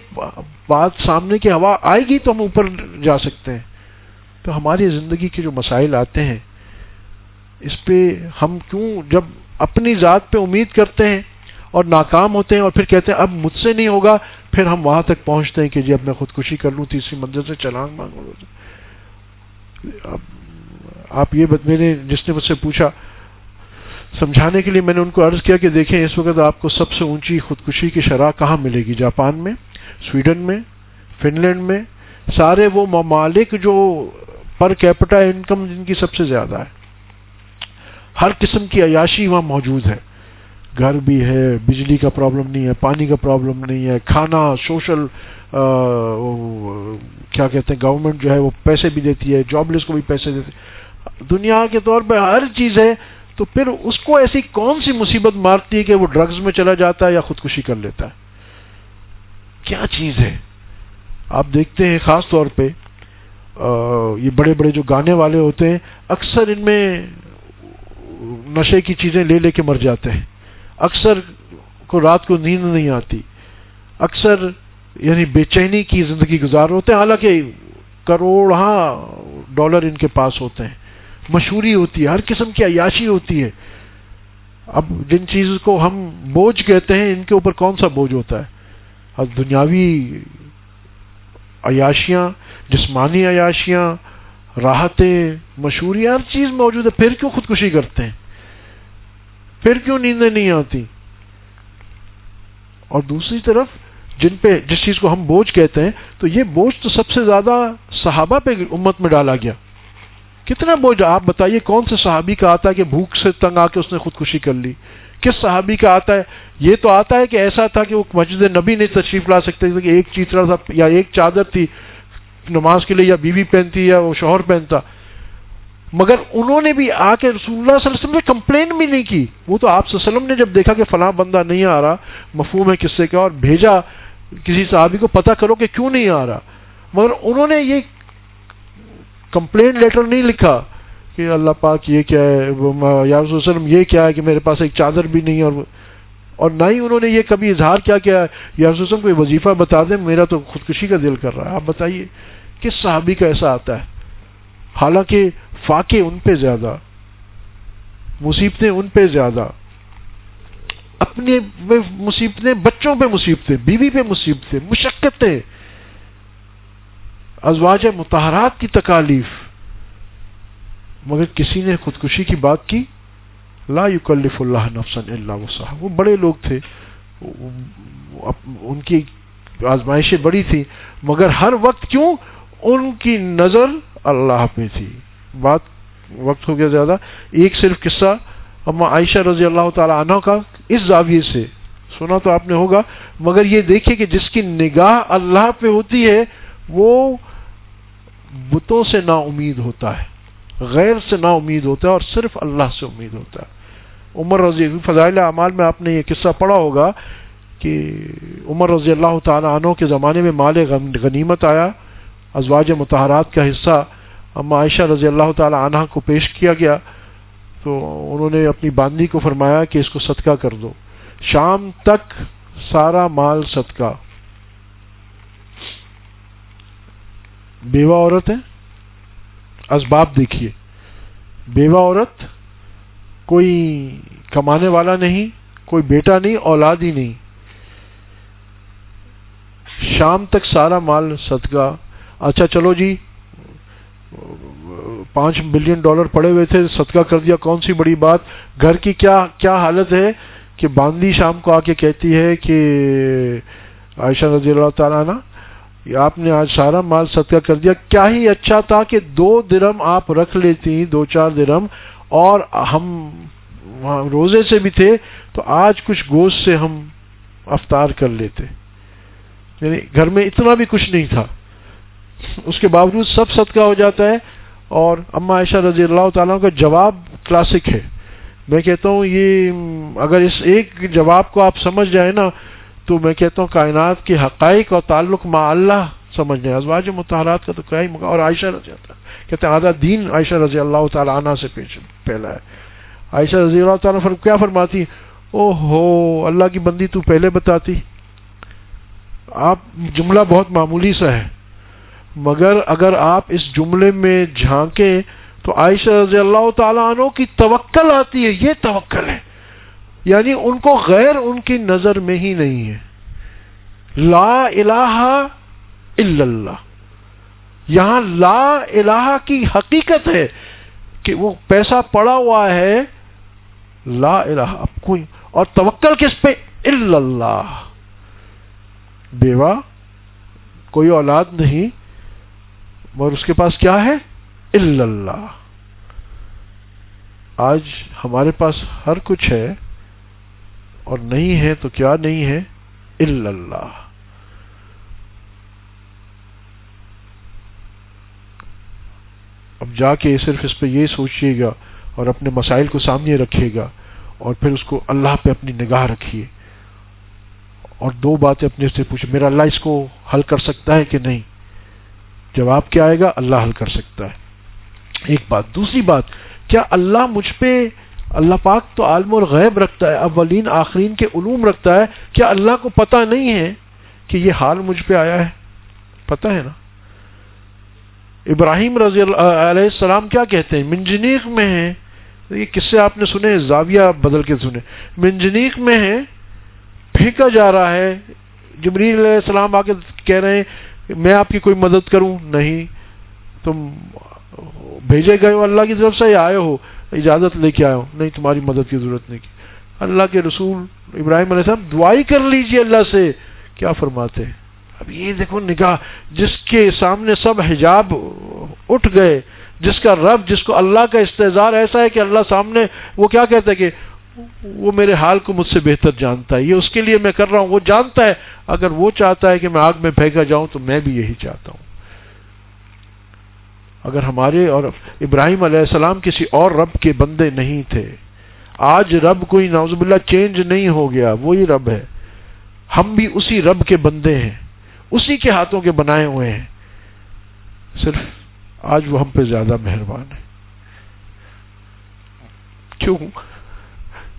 S1: بات سامنے کی ہوا آئے گی تو ہم اوپر جا سکتے ہیں۔ تو ہماری زندگی کے جو مسائل آتے ہیں، اس پہ ہم کیوں جب اپنی ذات پہ امید کرتے ہیں اور ناکام ہوتے ہیں اور پھر کہتے ہیں اب مجھ سے نہیں ہوگا، پھر ہم وہاں تک پہنچتے ہیں کہ جی اب میں خودکشی کر لوں، تیسری منزل سے چلانگ مانگوں اب آپ یہ میں نے جس نے مجھ سے پوچھا، سمجھانے کے لیے میں نے ان کو عرض کیا کہ دیکھیں، اس وقت آپ کو سب سے اونچی خودکشی کی شرح کہاں ملے گی؟ جاپان میں، سویڈن میں فن لینڈ میں؟ سارے وہ ممالک جو پر کیپٹا انکم جن کی سب سے زیادہ ہے۔ ہر قسم کی عیاشی وہاں موجود ہے۔ گھر بھی ہے، بجلی کا پرابلم نہیں ہے، پانی کا پرابلم نہیں ہے، کھانا، سوشل کیا کہتے ہیں گورنمنٹ جو ہے وہ پیسے بھی دیتی ہے جاب لیس کو بھی پیسے دیتی ہے۔ دنیا کے طور پہ ہر چیز ہے، تو پھر اس کو ایسی کون سی مصیبت مارتی ہے کہ وہ ڈرگز میں چلا جاتا ہے یا خودکشی کر لیتا ہے؟ کیا چیز ہے؟ آپ دیکھتے ہیں خاص طور پہ یہ بڑے بڑے جو گانے والے ہوتے ہیں، اکثر ان میں نشے کی چیزیں لے لے کے مر جاتے ہیں۔ اکثر کو رات کو نیند نہیں آتی۔ اکثر یعنی بے چینی کی زندگی گزار ہوتے ہیں۔ حالانکہ کروڑ ہاں ڈالر ان کے پاس ہوتے ہیں۔ مشہوری ہوتی ہے، ہر قسم کی عیاشی ہوتی ہے۔ اب جن چیز کو ہم بوجھ کہتے ہیں، ان کے اوپر کون سا بوجھ ہوتا ہے؟ اب دنیاوی عیاشیاں، جسمانی عیاشیاں، راحتیں، مشہوری، ہر چیز موجود ہے۔ پھر کیوں خودکشی کرتے ہیں؟ پھر کیوں نیندیں نہیں آتی؟ اور دوسری طرف، جن پہ جس چیز کو ہم بوجھ کہتے ہیں، تو یہ بوجھ تو سب سے زیادہ صحابہ پہ امت میں ڈالا گیا۔ کتنا بوجھ آپ بتائیے کون سے صحابی کا آتا ہے کہ بھوک سے تنگ آ کے اس نے خودکشی کر لی؟ کس صحابی کا آتا ہے؟ یہ تو آتا ہے کہ ایسا تھا کہ وہ مسجد نبی نہیں تشریف لا سکتے تھے کہ ایک چیترا تھا یا ایک چادر تھی نماز کے لیے یا بیوی پہنتی یا وہ شوہر پہنتا۔ مگر انہوں نے بھی آ کے رسول اللہ صلی اللہ علیہ وسلم نے کمپلین بھی نہیں کی۔ وہ تو آپ وسلم نے جب دیکھا کہ فلاں بندہ نہیں آ رہا، مفہوم ہے کس سے کیا اور بھیجا کسی صحابی کو پتا کرو کہ کیوں نہیں آ رہا۔ مگر انہوں نے یہ کمپلین لیٹر نہیں لکھا کہ اللہ پاک یہ کیا ہے یا رسول وسلم یہ کیا ہے کہ میرے پاس ایک چادر بھی نہیں اور اور نہ ہی انہوں نے یہ کبھی اظہار کیا کیا یا رسول وسلم کوئی وظیفہ بتا دیں، میرا تو خودکشی کا دل کر رہا ہے۔ آپ بتائیے، کس صحابی کا ایسا آتا ہے؟ حالانکہ فاقے ان پہ زیادہ، مصیبتیں ان پہ زیادہ، اپنے مصیبتیں بچوں پہ مصیبتیں، بیوی پہ مصیبتیں، مشقتیں ازواج متحرات کی تکالیف۔ مگر کسی نے خودکشی کی بات کی؟ لا یکلف اللہ نفسن اللہ وسع وہ بڑے لوگ تھے۔ ان کی آزمائشیں بڑی تھی مگر ہر وقت کیوں؟ ان کی نظر اللہ پہ تھی۔ بات وقت ہو گیا زیادہ۔ ایک صرف قصہ۔ اما عائشہ رضی اللہ تعالی عنہ کا اس زاویے سے۔ سنا تو آپ نے ہوگا۔ مگر یہ دیکھیں کہ جس کی نگاہ اللہ پہ ہوتی ہے، وہ بتوں سے نا امید ہوتا ہے، غیر سے نا امید ہوتا ہے اور صرف اللہ سے امید ہوتا ہے۔ عمر رضی فضائل اعمال میں آپ نے یہ قصہ پڑھا ہوگا کہ عمر رضی اللہ تعالیٰ عنہ کے زمانے میں مال غنیمت آیا، ازواج متحرات کا حصہ اما عائشہ رضی اللہ تعالی عنہ کو پیش کیا گیا۔ تو انہوں نے اپنی باندی کو فرمایا کہ اس کو صدقہ کر دو۔ شام تک سارا مال صدقہ۔ بیوہ عورت ہے؟ اسباب دیکھیے۔ بیوہ عورت کوئی کمانے والا نہیں، کوئی بیٹا نہیں، اولاد ہی نہیں۔ شام تک سارا مال صدقہ۔ اچھا چلو جی پانچ بلین ڈالر پڑے ہوئے تھے، صدقہ کر دیا۔ کون سی بڑی بات؟ گھر کی کیا کیا حالت ہے؟ کہ باندی شام کو آ کے کہتی ہے کہ عائشہ رضی اللہ تعالیٰ نا آپ نے آج سارا مال صدقہ کر دیا۔ کیا ہی اچھا تھا کہ دو درم آپ رکھ لیتی، دو چار درم، اور ہم روزے سے بھی تھے، تو آج کچھ گوشت سے ہم افطار کر لیتے۔ یعنی گھر میں اتنا بھی کچھ نہیں تھا۔ اس کے باوجود سب صدقہ ہو جاتا ہے، اور اما عائشہ رضی اللہ تعالیٰ کا جواب کلاسک ہے۔ میں کہتا ہوں یہ اگر اس ایک جواب کو آپ سمجھ جائیں نا تو میں کہتا ہوں کائنات کے حقائق اور تعلق مع اللہ سمجھ ازواج متحرات کا تو کیا ہی مقام اور عائشہ رضی اللہ کہتے ہیں آدھا دین عائشہ رضی اللہ تعالیٰ عنہ سے پہلا ہے۔ عائشہ رضی اللہ تعالیٰ فر کیا فرماتی او ہو اللہ کی بندی تو پہلے بتاتی۔ آپ جملہ بہت معمولی سا ہے۔ مگر اگر آپ اس جملے میں جھانکیں تو عائشہ رضی اللہ تعالیٰ عنہ کی توکل آتی ہے، یہ توکل ہے۔ یعنی ان کو غیر ان کی نظر میں ہی نہیں ہے۔ لا الہ الا اللہ۔ یہاں لا الہ کی حقیقت ہے کہ وہ پیسہ پڑا ہوا ہے۔ لا الہ، اب کوئی۔ اور توکل کس پہ؟ الا اللہ۔ بیوہ، کوئی اولاد نہیں۔ مگر اس کے پاس کیا ہے؟ اللہ۔ آج ہمارے پاس ہر کچھ ہے۔ اور نہیں ہے تو کیا نہیں ہے؟ اللہ۔ اب جا کے صرف اس پہ یہ سوچیے گا اور اپنے مسائل کو سامنے رکھے گا اور پھر اس کو اللہ پہ اپنی نگاہ رکھیے اور دو باتیں اپنے سے پوچھے میرا اللہ اس کو حل کر سکتا ہے کہ نہیں؟ جواب کیا آئے گا؟ اللہ حل کر سکتا ہے۔ ایک بات، دوسری بات، کیا اللہ مجھ پہ اللہ پاک تو عالم اور غیب رکھتا ہے، اولین آخرین کے علوم رکھتا ہے۔ کیا اللہ کو پتہ نہیں ہے کہ یہ حال مجھ پہ آیا ہے؟ پتہ ہے نا؟ ابراہیم رضی اللہ علیہ السلام کیا کہتے ہیں؟ منجنیق میں ہیں۔ یہ کس سے آپ نے سنے، زاویہ بدل کے سنے۔ منجنیق میں ہے پھینکا جا رہا ہے۔ جبریل علیہ السلام آ کے کہہ رہے ہیں، میں آپ کی کوئی مدد کروں؟ نہیں۔ تم بھیجے گئے ہو اللہ کی طرف سے آئے ہو؟ اجازت لے کے آئے ہو نہیں، تمہاری مدد کی ضرورت نہیں۔ کی اللہ کے رسول ابراہیم علیہ السلام دعائی کر لیجیے اللہ سے۔ کیا فرماتے ہیں؟ اب یہ دیکھو نکاح جس کے سامنے سب حجاب اٹھ گئے، جس کا رب، جس کو اللہ کا استظار ایسا ہے کہ اللہ سامنے، وہ کیا کہتا ہے کہ وہ میرے حال کو مجھ سے بہتر جانتا ہے۔ یہ اس کے لیے میں کر رہا ہوں۔ وہ جانتا ہے، اگر وہ چاہتا ہے کہ میں آگ میں پھینکا جاؤں تو میں بھی یہی چاہتا ہوں۔ اگر ہمارے اور ابراہیم علیہ السلام کسی اور رب کے بندے نہیں تھے، آج رب کوئی نوز اللہ چینج نہیں ہو گیا، وہی رب ہے۔ ہم بھی اسی رب کے بندے ہیں، اسی کے ہاتھوں کے بنائے ہوئے ہیں۔ صرف آج وہ ہم پہ زیادہ مہربان ہے۔ کیوں؟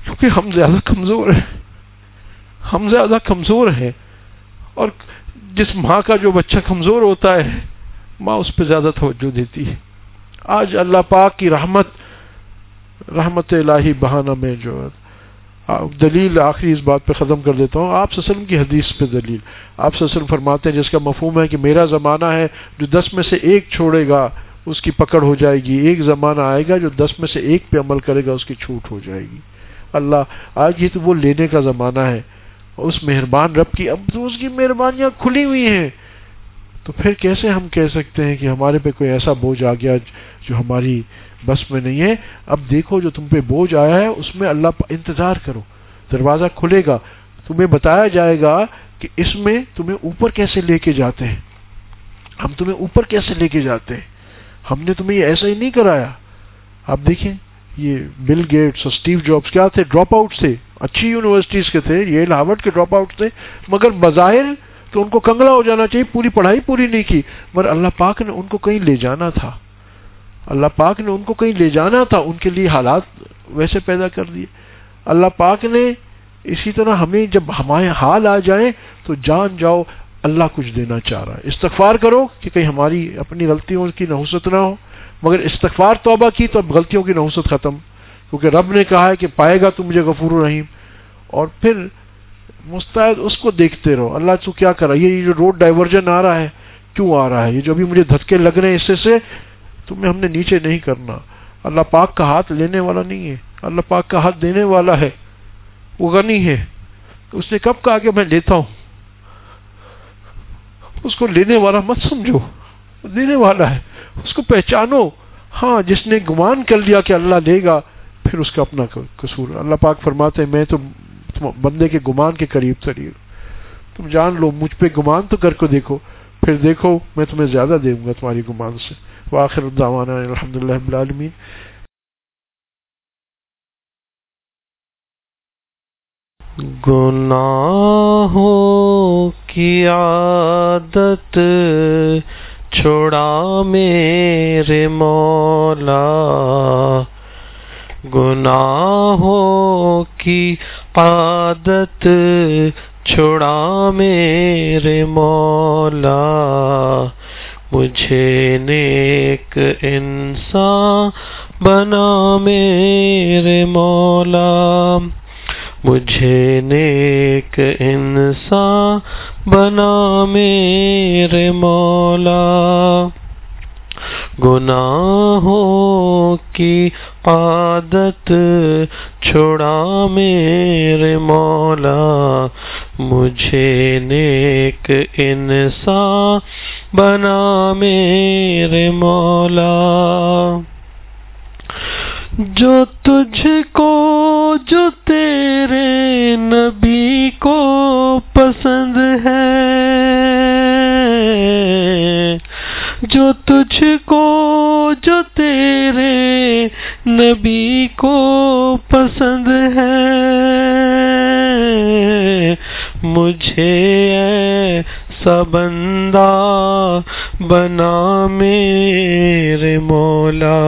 S1: کیونکہ ہم زیادہ کمزور ہیں۔ ہم زیادہ کمزور ہیں اور جس ماں کا جو بچہ کمزور ہوتا ہے ماں اس پہ زیادہ توجہ دیتی ہے۔ آج اللہ پاک کی رحمت رحمت الہی بہانہ میں جو دلیل آخری اس بات پہ ختم کر دیتا ہوں۔ آپ سسلم کی حدیث پہ دلیل۔ آپ سسلم فرماتے ہیں، جس کا مفہوم ہے کہ میرا زمانہ ہے جو دس میں سے ایک چھوڑے گا، اس کی پکڑ ہو جائے گی۔ ایک زمانہ آئے گا جو دس میں سے ایک پہ عمل کرے گا، اس کی چھوٹ ہو جائے گی۔ اللہ، آج یہ تو وہ لینے کا زمانہ ہے۔ اس مہربان رب کی اب تو اس کی مہربانیاں کھلی ہوئی ہیں۔ تو پھر کیسے ہم کہہ سکتے ہیں کہ ہمارے پہ کوئی ایسا بوجھ آ گیا جو ہماری بس میں نہیں ہے؟ اب دیکھو جو تم پہ بوجھ آیا ہے، اس میں اللہ انتظار کرو۔ دروازہ کھلے گا۔ تمہیں بتایا جائے گا کہ اس میں تمہیں اوپر کیسے لے کے جاتے ہیں؟ ہم تمہیں اوپر کیسے لے کے جاتے ہیں؟ ہم نے تمہیں یہ ایسا ہی نہیں کرایا۔ آپ دیکھیں، یہ بل گیٹس اور اسٹیو جابس کیا تھے؟ ڈراپ آؤٹ تھے۔ اچھی یونیورسٹیز کے تھے، یہ لاورڈ کے ڈراپ آؤٹ تھے۔ مگر بظاہر تو ان کو کنگلا ہو جانا چاہیے، پوری پڑھائی پوری نہیں کی۔ مگر اللہ پاک نے ان کو کہیں لے جانا تھا۔ اللہ پاک نے ان کو کہیں لے جانا تھا، ان کے لیے حالات ویسے پیدا کر دیے۔ اللہ پاک نے اسی طرح ہمیں جب ہمارے حال آ جائیں تو جان جاؤ، اللہ کچھ دینا چاہ رہا ہے۔ استغفار کرو کہ کہیں ہماری اپنی غلطیوں کی نحوست نہ ہو۔ مگر استغفار توبہ کی تو اب غلطیوں کی نحوست ختم۔ کیونکہ رب نے کہا ہے کہ پائے گا تو مجھے غفور الرحیم۔ اور پھر مستعد اس کو دیکھتے رہو۔ اللہ تو کیا کر رہا ہے؟ یہ جو روڈ ڈائیورژن آ رہا ہے، کیوں آ رہا ہے؟ یہ جو ابھی مجھے دھتکے لگ رہے ہیں اس سے تمہیں ہم نے نیچے نہیں کرنا۔ اللہ پاک کا ہاتھ لینے والا نہیں ہے۔ اللہ پاک کا ہاتھ دینے والا ہے۔ وہ غنی ہے۔ اس نے کب کہا کہ میں لیتا ہوں؟ اس کو لینے والا مت سمجھو۔ دینے والا ہے۔ اس کو پہچانو۔ ہاں جس نے گمان کر لیا کہ اللہ لے گا، پھر اس کا اپنا قصور۔ اللہ پاک فرماتے ہیں، میں تو بندے کے گمان کے قریب تری تم جان لو، مجھ پہ گمان تو کر کو دیکھو، پھر دیکھو میں تمہیں زیادہ دوں گا تمہاری گمان سے۔ واخر الدعوانا الحمد للہ العالمین۔
S2: گناہوں کی عادت، چھوڑا میرے مولا۔ گناہوں کی عادت چھوڑا میرے مولا۔ مجھے نیک انسان بنا میرے مولا۔ مجھے نیک انسان بنا میرے مولا۔ گناہوں کی عادت، چھوڑا میرے مولا، مجھے نیک انسان بنا میرے مولا۔ جو تجھ کو، جو تیرے نبی کو پسند ہے جو تجھ کو، جو تیرے نبی کو پسند ہے۔ مجھے ایسا بندہ بنا میرے مولا۔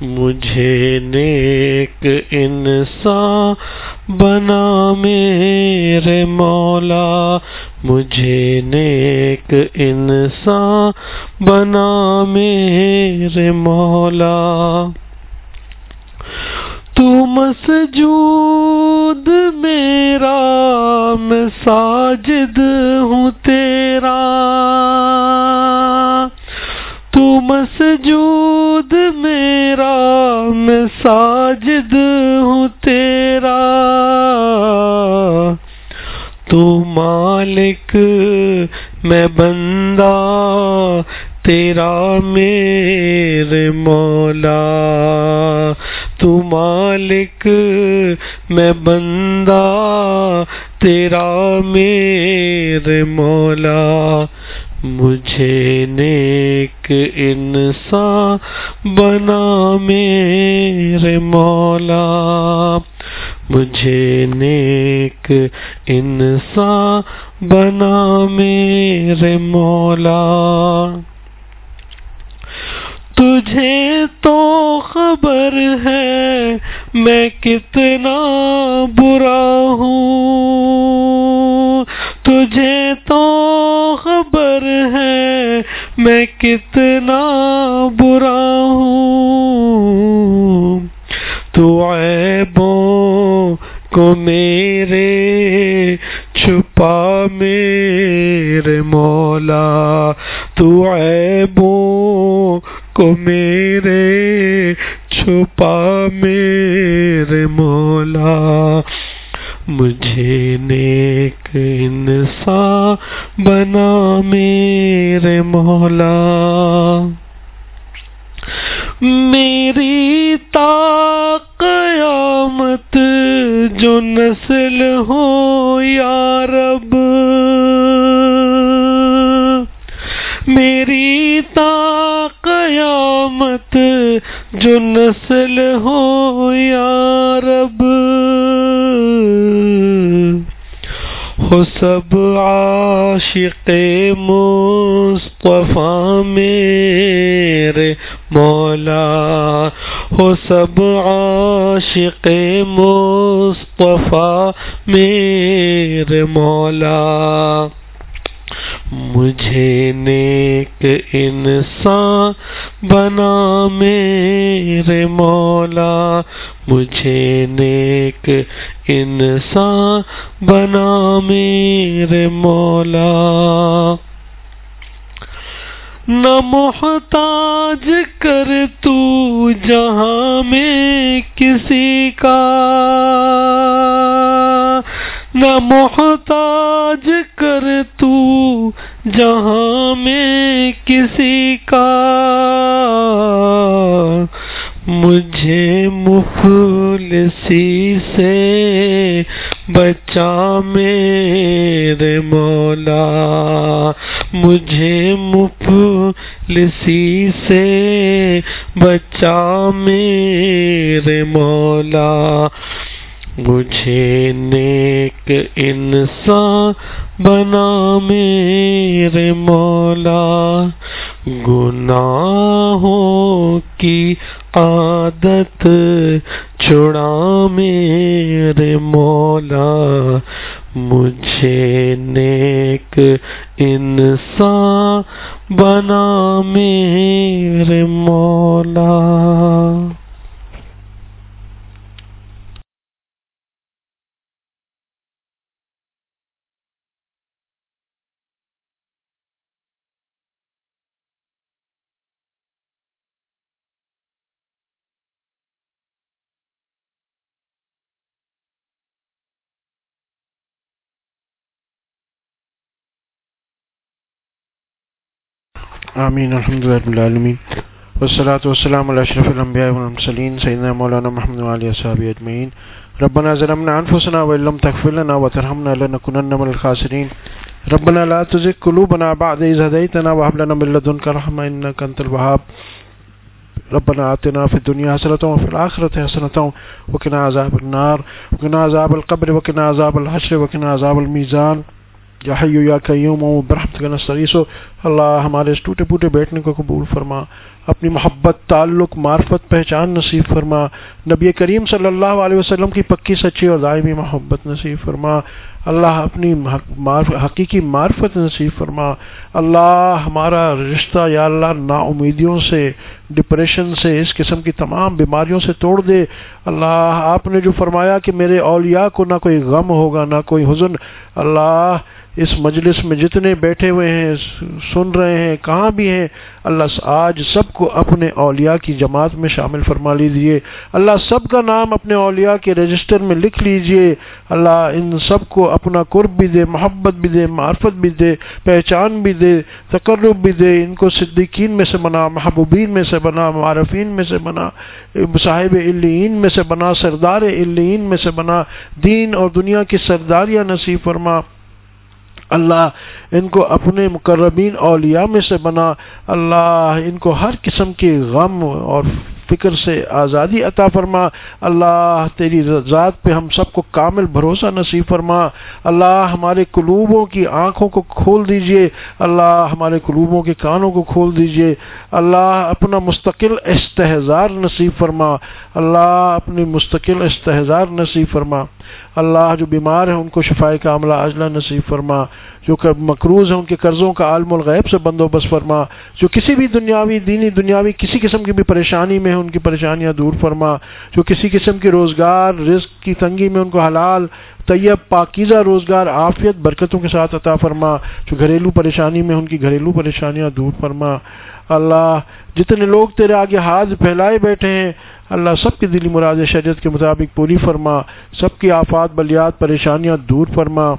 S2: مجھے نیک انسان بنا میرے مولا، مجھے نیک انسان بنا میرے مولا۔ تو مسجود میرا، میں ساجد ہوں تیرا۔ مسجود میرا، میں ساجد ہوں تیرا۔ تو مالک، میں بندہ، تیرا میرے مولا۔ تو مالک، میں بندہ، تیرا میرے مولا۔ مجھے نیک انسان بنا میرے مولا۔ مجھے نیک انسان بنا میرے مولا۔ تجھے تو خبر ہے میں کتنا برا ہوں۔ تجھے تو خبر ہے میں کتنا برا ہوں۔ تو عیبوں کو میرے چھپا میرے مولا۔ تو عیبوں کو میرے چھپا میرے مولا۔ مجھے نیک انسان بنا میرے مولا۔ میری تا قیامت جو نسل ہو یا رب۔ میری تا قیامت جو نسل ہو یا رب، ہو سب عاشق مصطفیٰ میرے مولا، ہو سب عاشق مصطفیٰ میرے مولا۔ مجھے نیک انسان بنا میرے مولا، مجھے نیک انسان بنا میرے مولا۔ نہ محتاج کر تو جہاں میں کسی کا نہ محتاج کر تو جہاں میں کسی کا مجھے مفلسی سے بچا میرے مولا، مجھے مفلسی سے بچا میرے مولا۔ مجھے نیک انسان بنا میرے مولا۔ گناہوں کی عادت چھڑا میرے مولا۔ مجھے نیک انسان بنا میرے مولا۔
S1: آمین الحمد للہ والصلاة والسلام على أشرف الانبیاء والمرسلین سیدنا مولانا محمد وعلی اصحابہ اجمعین ربنا ظلمنا أنفسنا وإن لم تغفر لنا وترحمنا لنكونن من الخاسرین ربنا لا تزغ قلوبنا بعد إذ هديتنا وهب لنا من لدنك رحمة إنك أنت الوهاب. ربنا آتنا في الدنيا حسنة وفي الآخرة حسنة وقنا عذاب النار. وقنا عذاب القبر وقنا عذاب الحشر وقنا عذاب الميزان. یا حیو یا قیوم برحمتک نستغیث اللہ ہمارے اس ٹوٹے پوٹے بیٹھنے کو قبول فرما۔ اپنی محبت، تعلق، معرفت، پہچان نصیب فرما۔ نبی کریم صلی اللہ علیہ وسلم کی پکی، سچی اور دائمی محبت نصیب فرما۔ اللہ اپنی حقیقی معرفت نصیب فرما۔ اللہ ہمارا رشتہ، یا اللہ نا امیدیوں سے ڈپریشن سے، اس قسم کی تمام بیماریوں سے توڑ دے۔ اللہ آپ نے جو فرمایا کہ میرے اولیاء کو نہ کوئی غم ہوگا، نہ کوئی حزن۔ اللہ اس مجلس میں جتنے بیٹھے ہوئے ہیں، سن رہے ہیں، کہاں بھی ہیں اللہ آج سب کو اپنے اولیاء کی جماعت میں شامل فرما لیجیے اللہ سب کا نام اپنے اولیاء کے رجسٹر میں لکھ لیجیے۔ اللہ ان سب کو اپنا قرب بھی دے، محبت بھی دے، معرفت بھی دے، پہچان بھی دے، تقرب بھی دے۔ ان کو صدیقین میں سے بنا، محبوبین میں سے بنا، معرفین میں سے بنا، صاحب الین میں سے بنا، سردار الین میں سے بنا۔ دین اور دنیا کی سرداریاں نصیب فرما۔ اللہ ان کو اپنے مقربین اولیاء میں سے بنا۔ اللہ ان کو ہر قسم کے غم اور فکر سے آزادی عطا فرما۔ اللہ تیری ذات پہ ہم سب کو کامل بھروسہ نصیب فرما۔ اللہ ہمارے قلوبوں کی آنکھوں کو کھول دیجیے اللہ ہمارے قلوبوں کے کانوں کو کھول دیجیے اللہ اپنا مستقل استحزار نصیب فرما۔ اللہ اپنی مستقل استحزار نصیب فرما۔ اللہ جو بیمار ہیں ان کو شفاء کا عملہ اجلا نصیب فرما، جو مقروض ہیں ان کے قرضوں کا عالم الغیب سے بندوبست فرما، جو کسی بھی دنیاوی، دینی دنیاوی کسی قسم کی بھی پریشانی میں ان کی پریشانیاں دور فرما، جو کسی قسم کے روزگار، رزق کی تنگی میں ان کو حلال، طیب، پاکیزہ روزگار، عافیت، برکتوں کے ساتھ عطا فرما، جو گھریلو پریشانی میں ان کی گھریلو پریشانیاں دور فرما۔ اللہ، جتنے لوگ تیرے آگے ہاتھ پھیلائے بیٹھے ہیں اللہ سب کے دلی مراد شریعت کے مطابق پوری فرما، سب کی آفات بلیات پریشانیاں دور فرما۔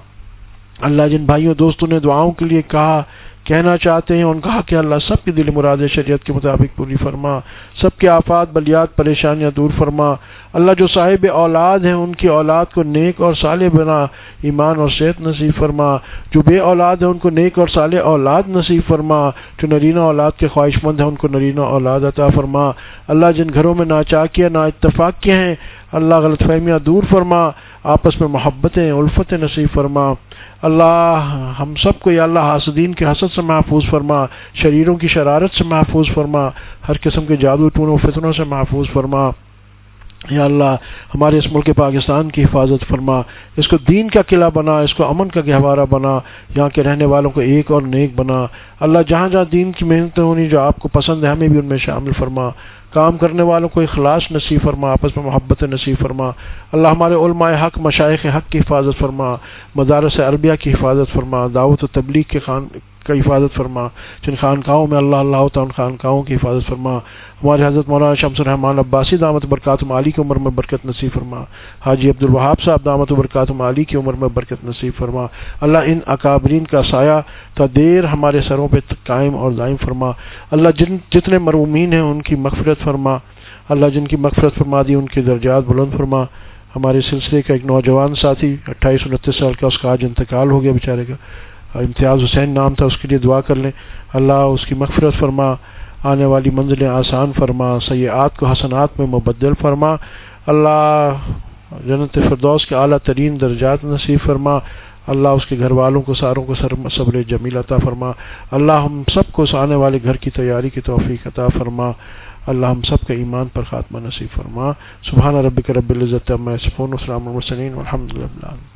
S1: اللہ جن بھائیوں دوستوں نے دعاؤں کے لیے کہا کہنا چاہتے ہیں، ان کہا کہ اللہ سب کی دل مراد شریعت کے مطابق پوری فرما۔ سب کے آفات، بلیات، پریشانیاں دور فرما۔ اللہ جو صاحب اولاد ہیں، ان کی اولاد کو نیک اور صالح بنا، ایمان اور صحت نصیب فرما۔ جو بے اولاد ہیں، ان کو نیک اور صالح اولاد نصیب فرما۔ جو نرینہ اولاد کے خواہش مند ہیں، ان کو نرینہ اولاد عطا فرما۔ اللہ جن گھروں میں ناچاکیاں، نا اتفاق ہیں، اللہ غلط فہمیاں دور فرما۔ آپس میں محبتیں، الفت نصیب فرما۔ اللہ، ہم سب کو یا اللہ، حاسدین کے حسد سے محفوظ فرما، شریروں کی شرارت سے محفوظ فرما، ہر قسم کے جادو ٹونوں فتنوں سے محفوظ فرما۔ یا اللہ، ہمارے اس ملک پاکستان کی حفاظت فرما۔ اس کو دین کا قلعہ بنا، اس کو امن کا گہوارہ بنا۔ یہاں کے رہنے والوں کو ایک اور نیک بنا۔ اللہ جہاں جہاں دین کی محنتیں ہونی، جو آپ کو پسند ہے ہمیں بھی ان میں شامل فرما۔ کام کرنے والوں کو اخلاص نصیب فرما، آپس میں محبت نصیب فرما۔ اللہ ہمارے علماء حق مشائق حق کی حفاظت فرما، مدارس عربیہ کی حفاظت فرما، دعوت و تبلیغ کے خان کا حفاظت فرما۔ جن خانقاہوں میں اللہ اللہ ہوتا ان خانقاہوں کی حفاظت فرما۔ ہمارے حضرت مولانا شمس الرحمان عباسی دامت برکات مالی کی عمر میں برکت نصیب فرما۔ حاجی عبد الوہاب صاحب دامت برکات مالی کی عمر میں برکت نصیب فرما۔ اللہ ان اکابرین کا سایہ تا دیر ہمارے سروں پہ قائم اور دائم فرما۔ اللہ جن، جتنے مرومین ہیں ان کی مغفرت فرما۔ اللہ جن کی مغفرت فرما دی، ان کے درجات بلند فرما۔ ہمارے سلسلے کا ایک نوجوان ساتھی، اٹھائیس انتیس سال کا اس کا آج انتقال ہو گیا بیچارے کا۔ امتیاز حسین نام تھا، اس کے لیے دعا کر لیں۔ اللہ اس کی مغفرت فرما، آنے والی منزلیں آسان فرما سیاحت کو حسنات میں مبدل فرما۔ اللہ جنت فردوس کے اعلیٰ ترین درجات نصیب فرما۔ اللہ اس کے گھر والوں کو، ساروں کو صبر جمیل عطا فرما۔ اللہ ہم سب کو اس آنے والے گھر کی تیاری کی توفیق عطا فرما۔ اللہ ہم سب کا ایمان پر خاتمہ نصیب فرما۔ سبحانہ رب رب العزت السلام الحمد للہ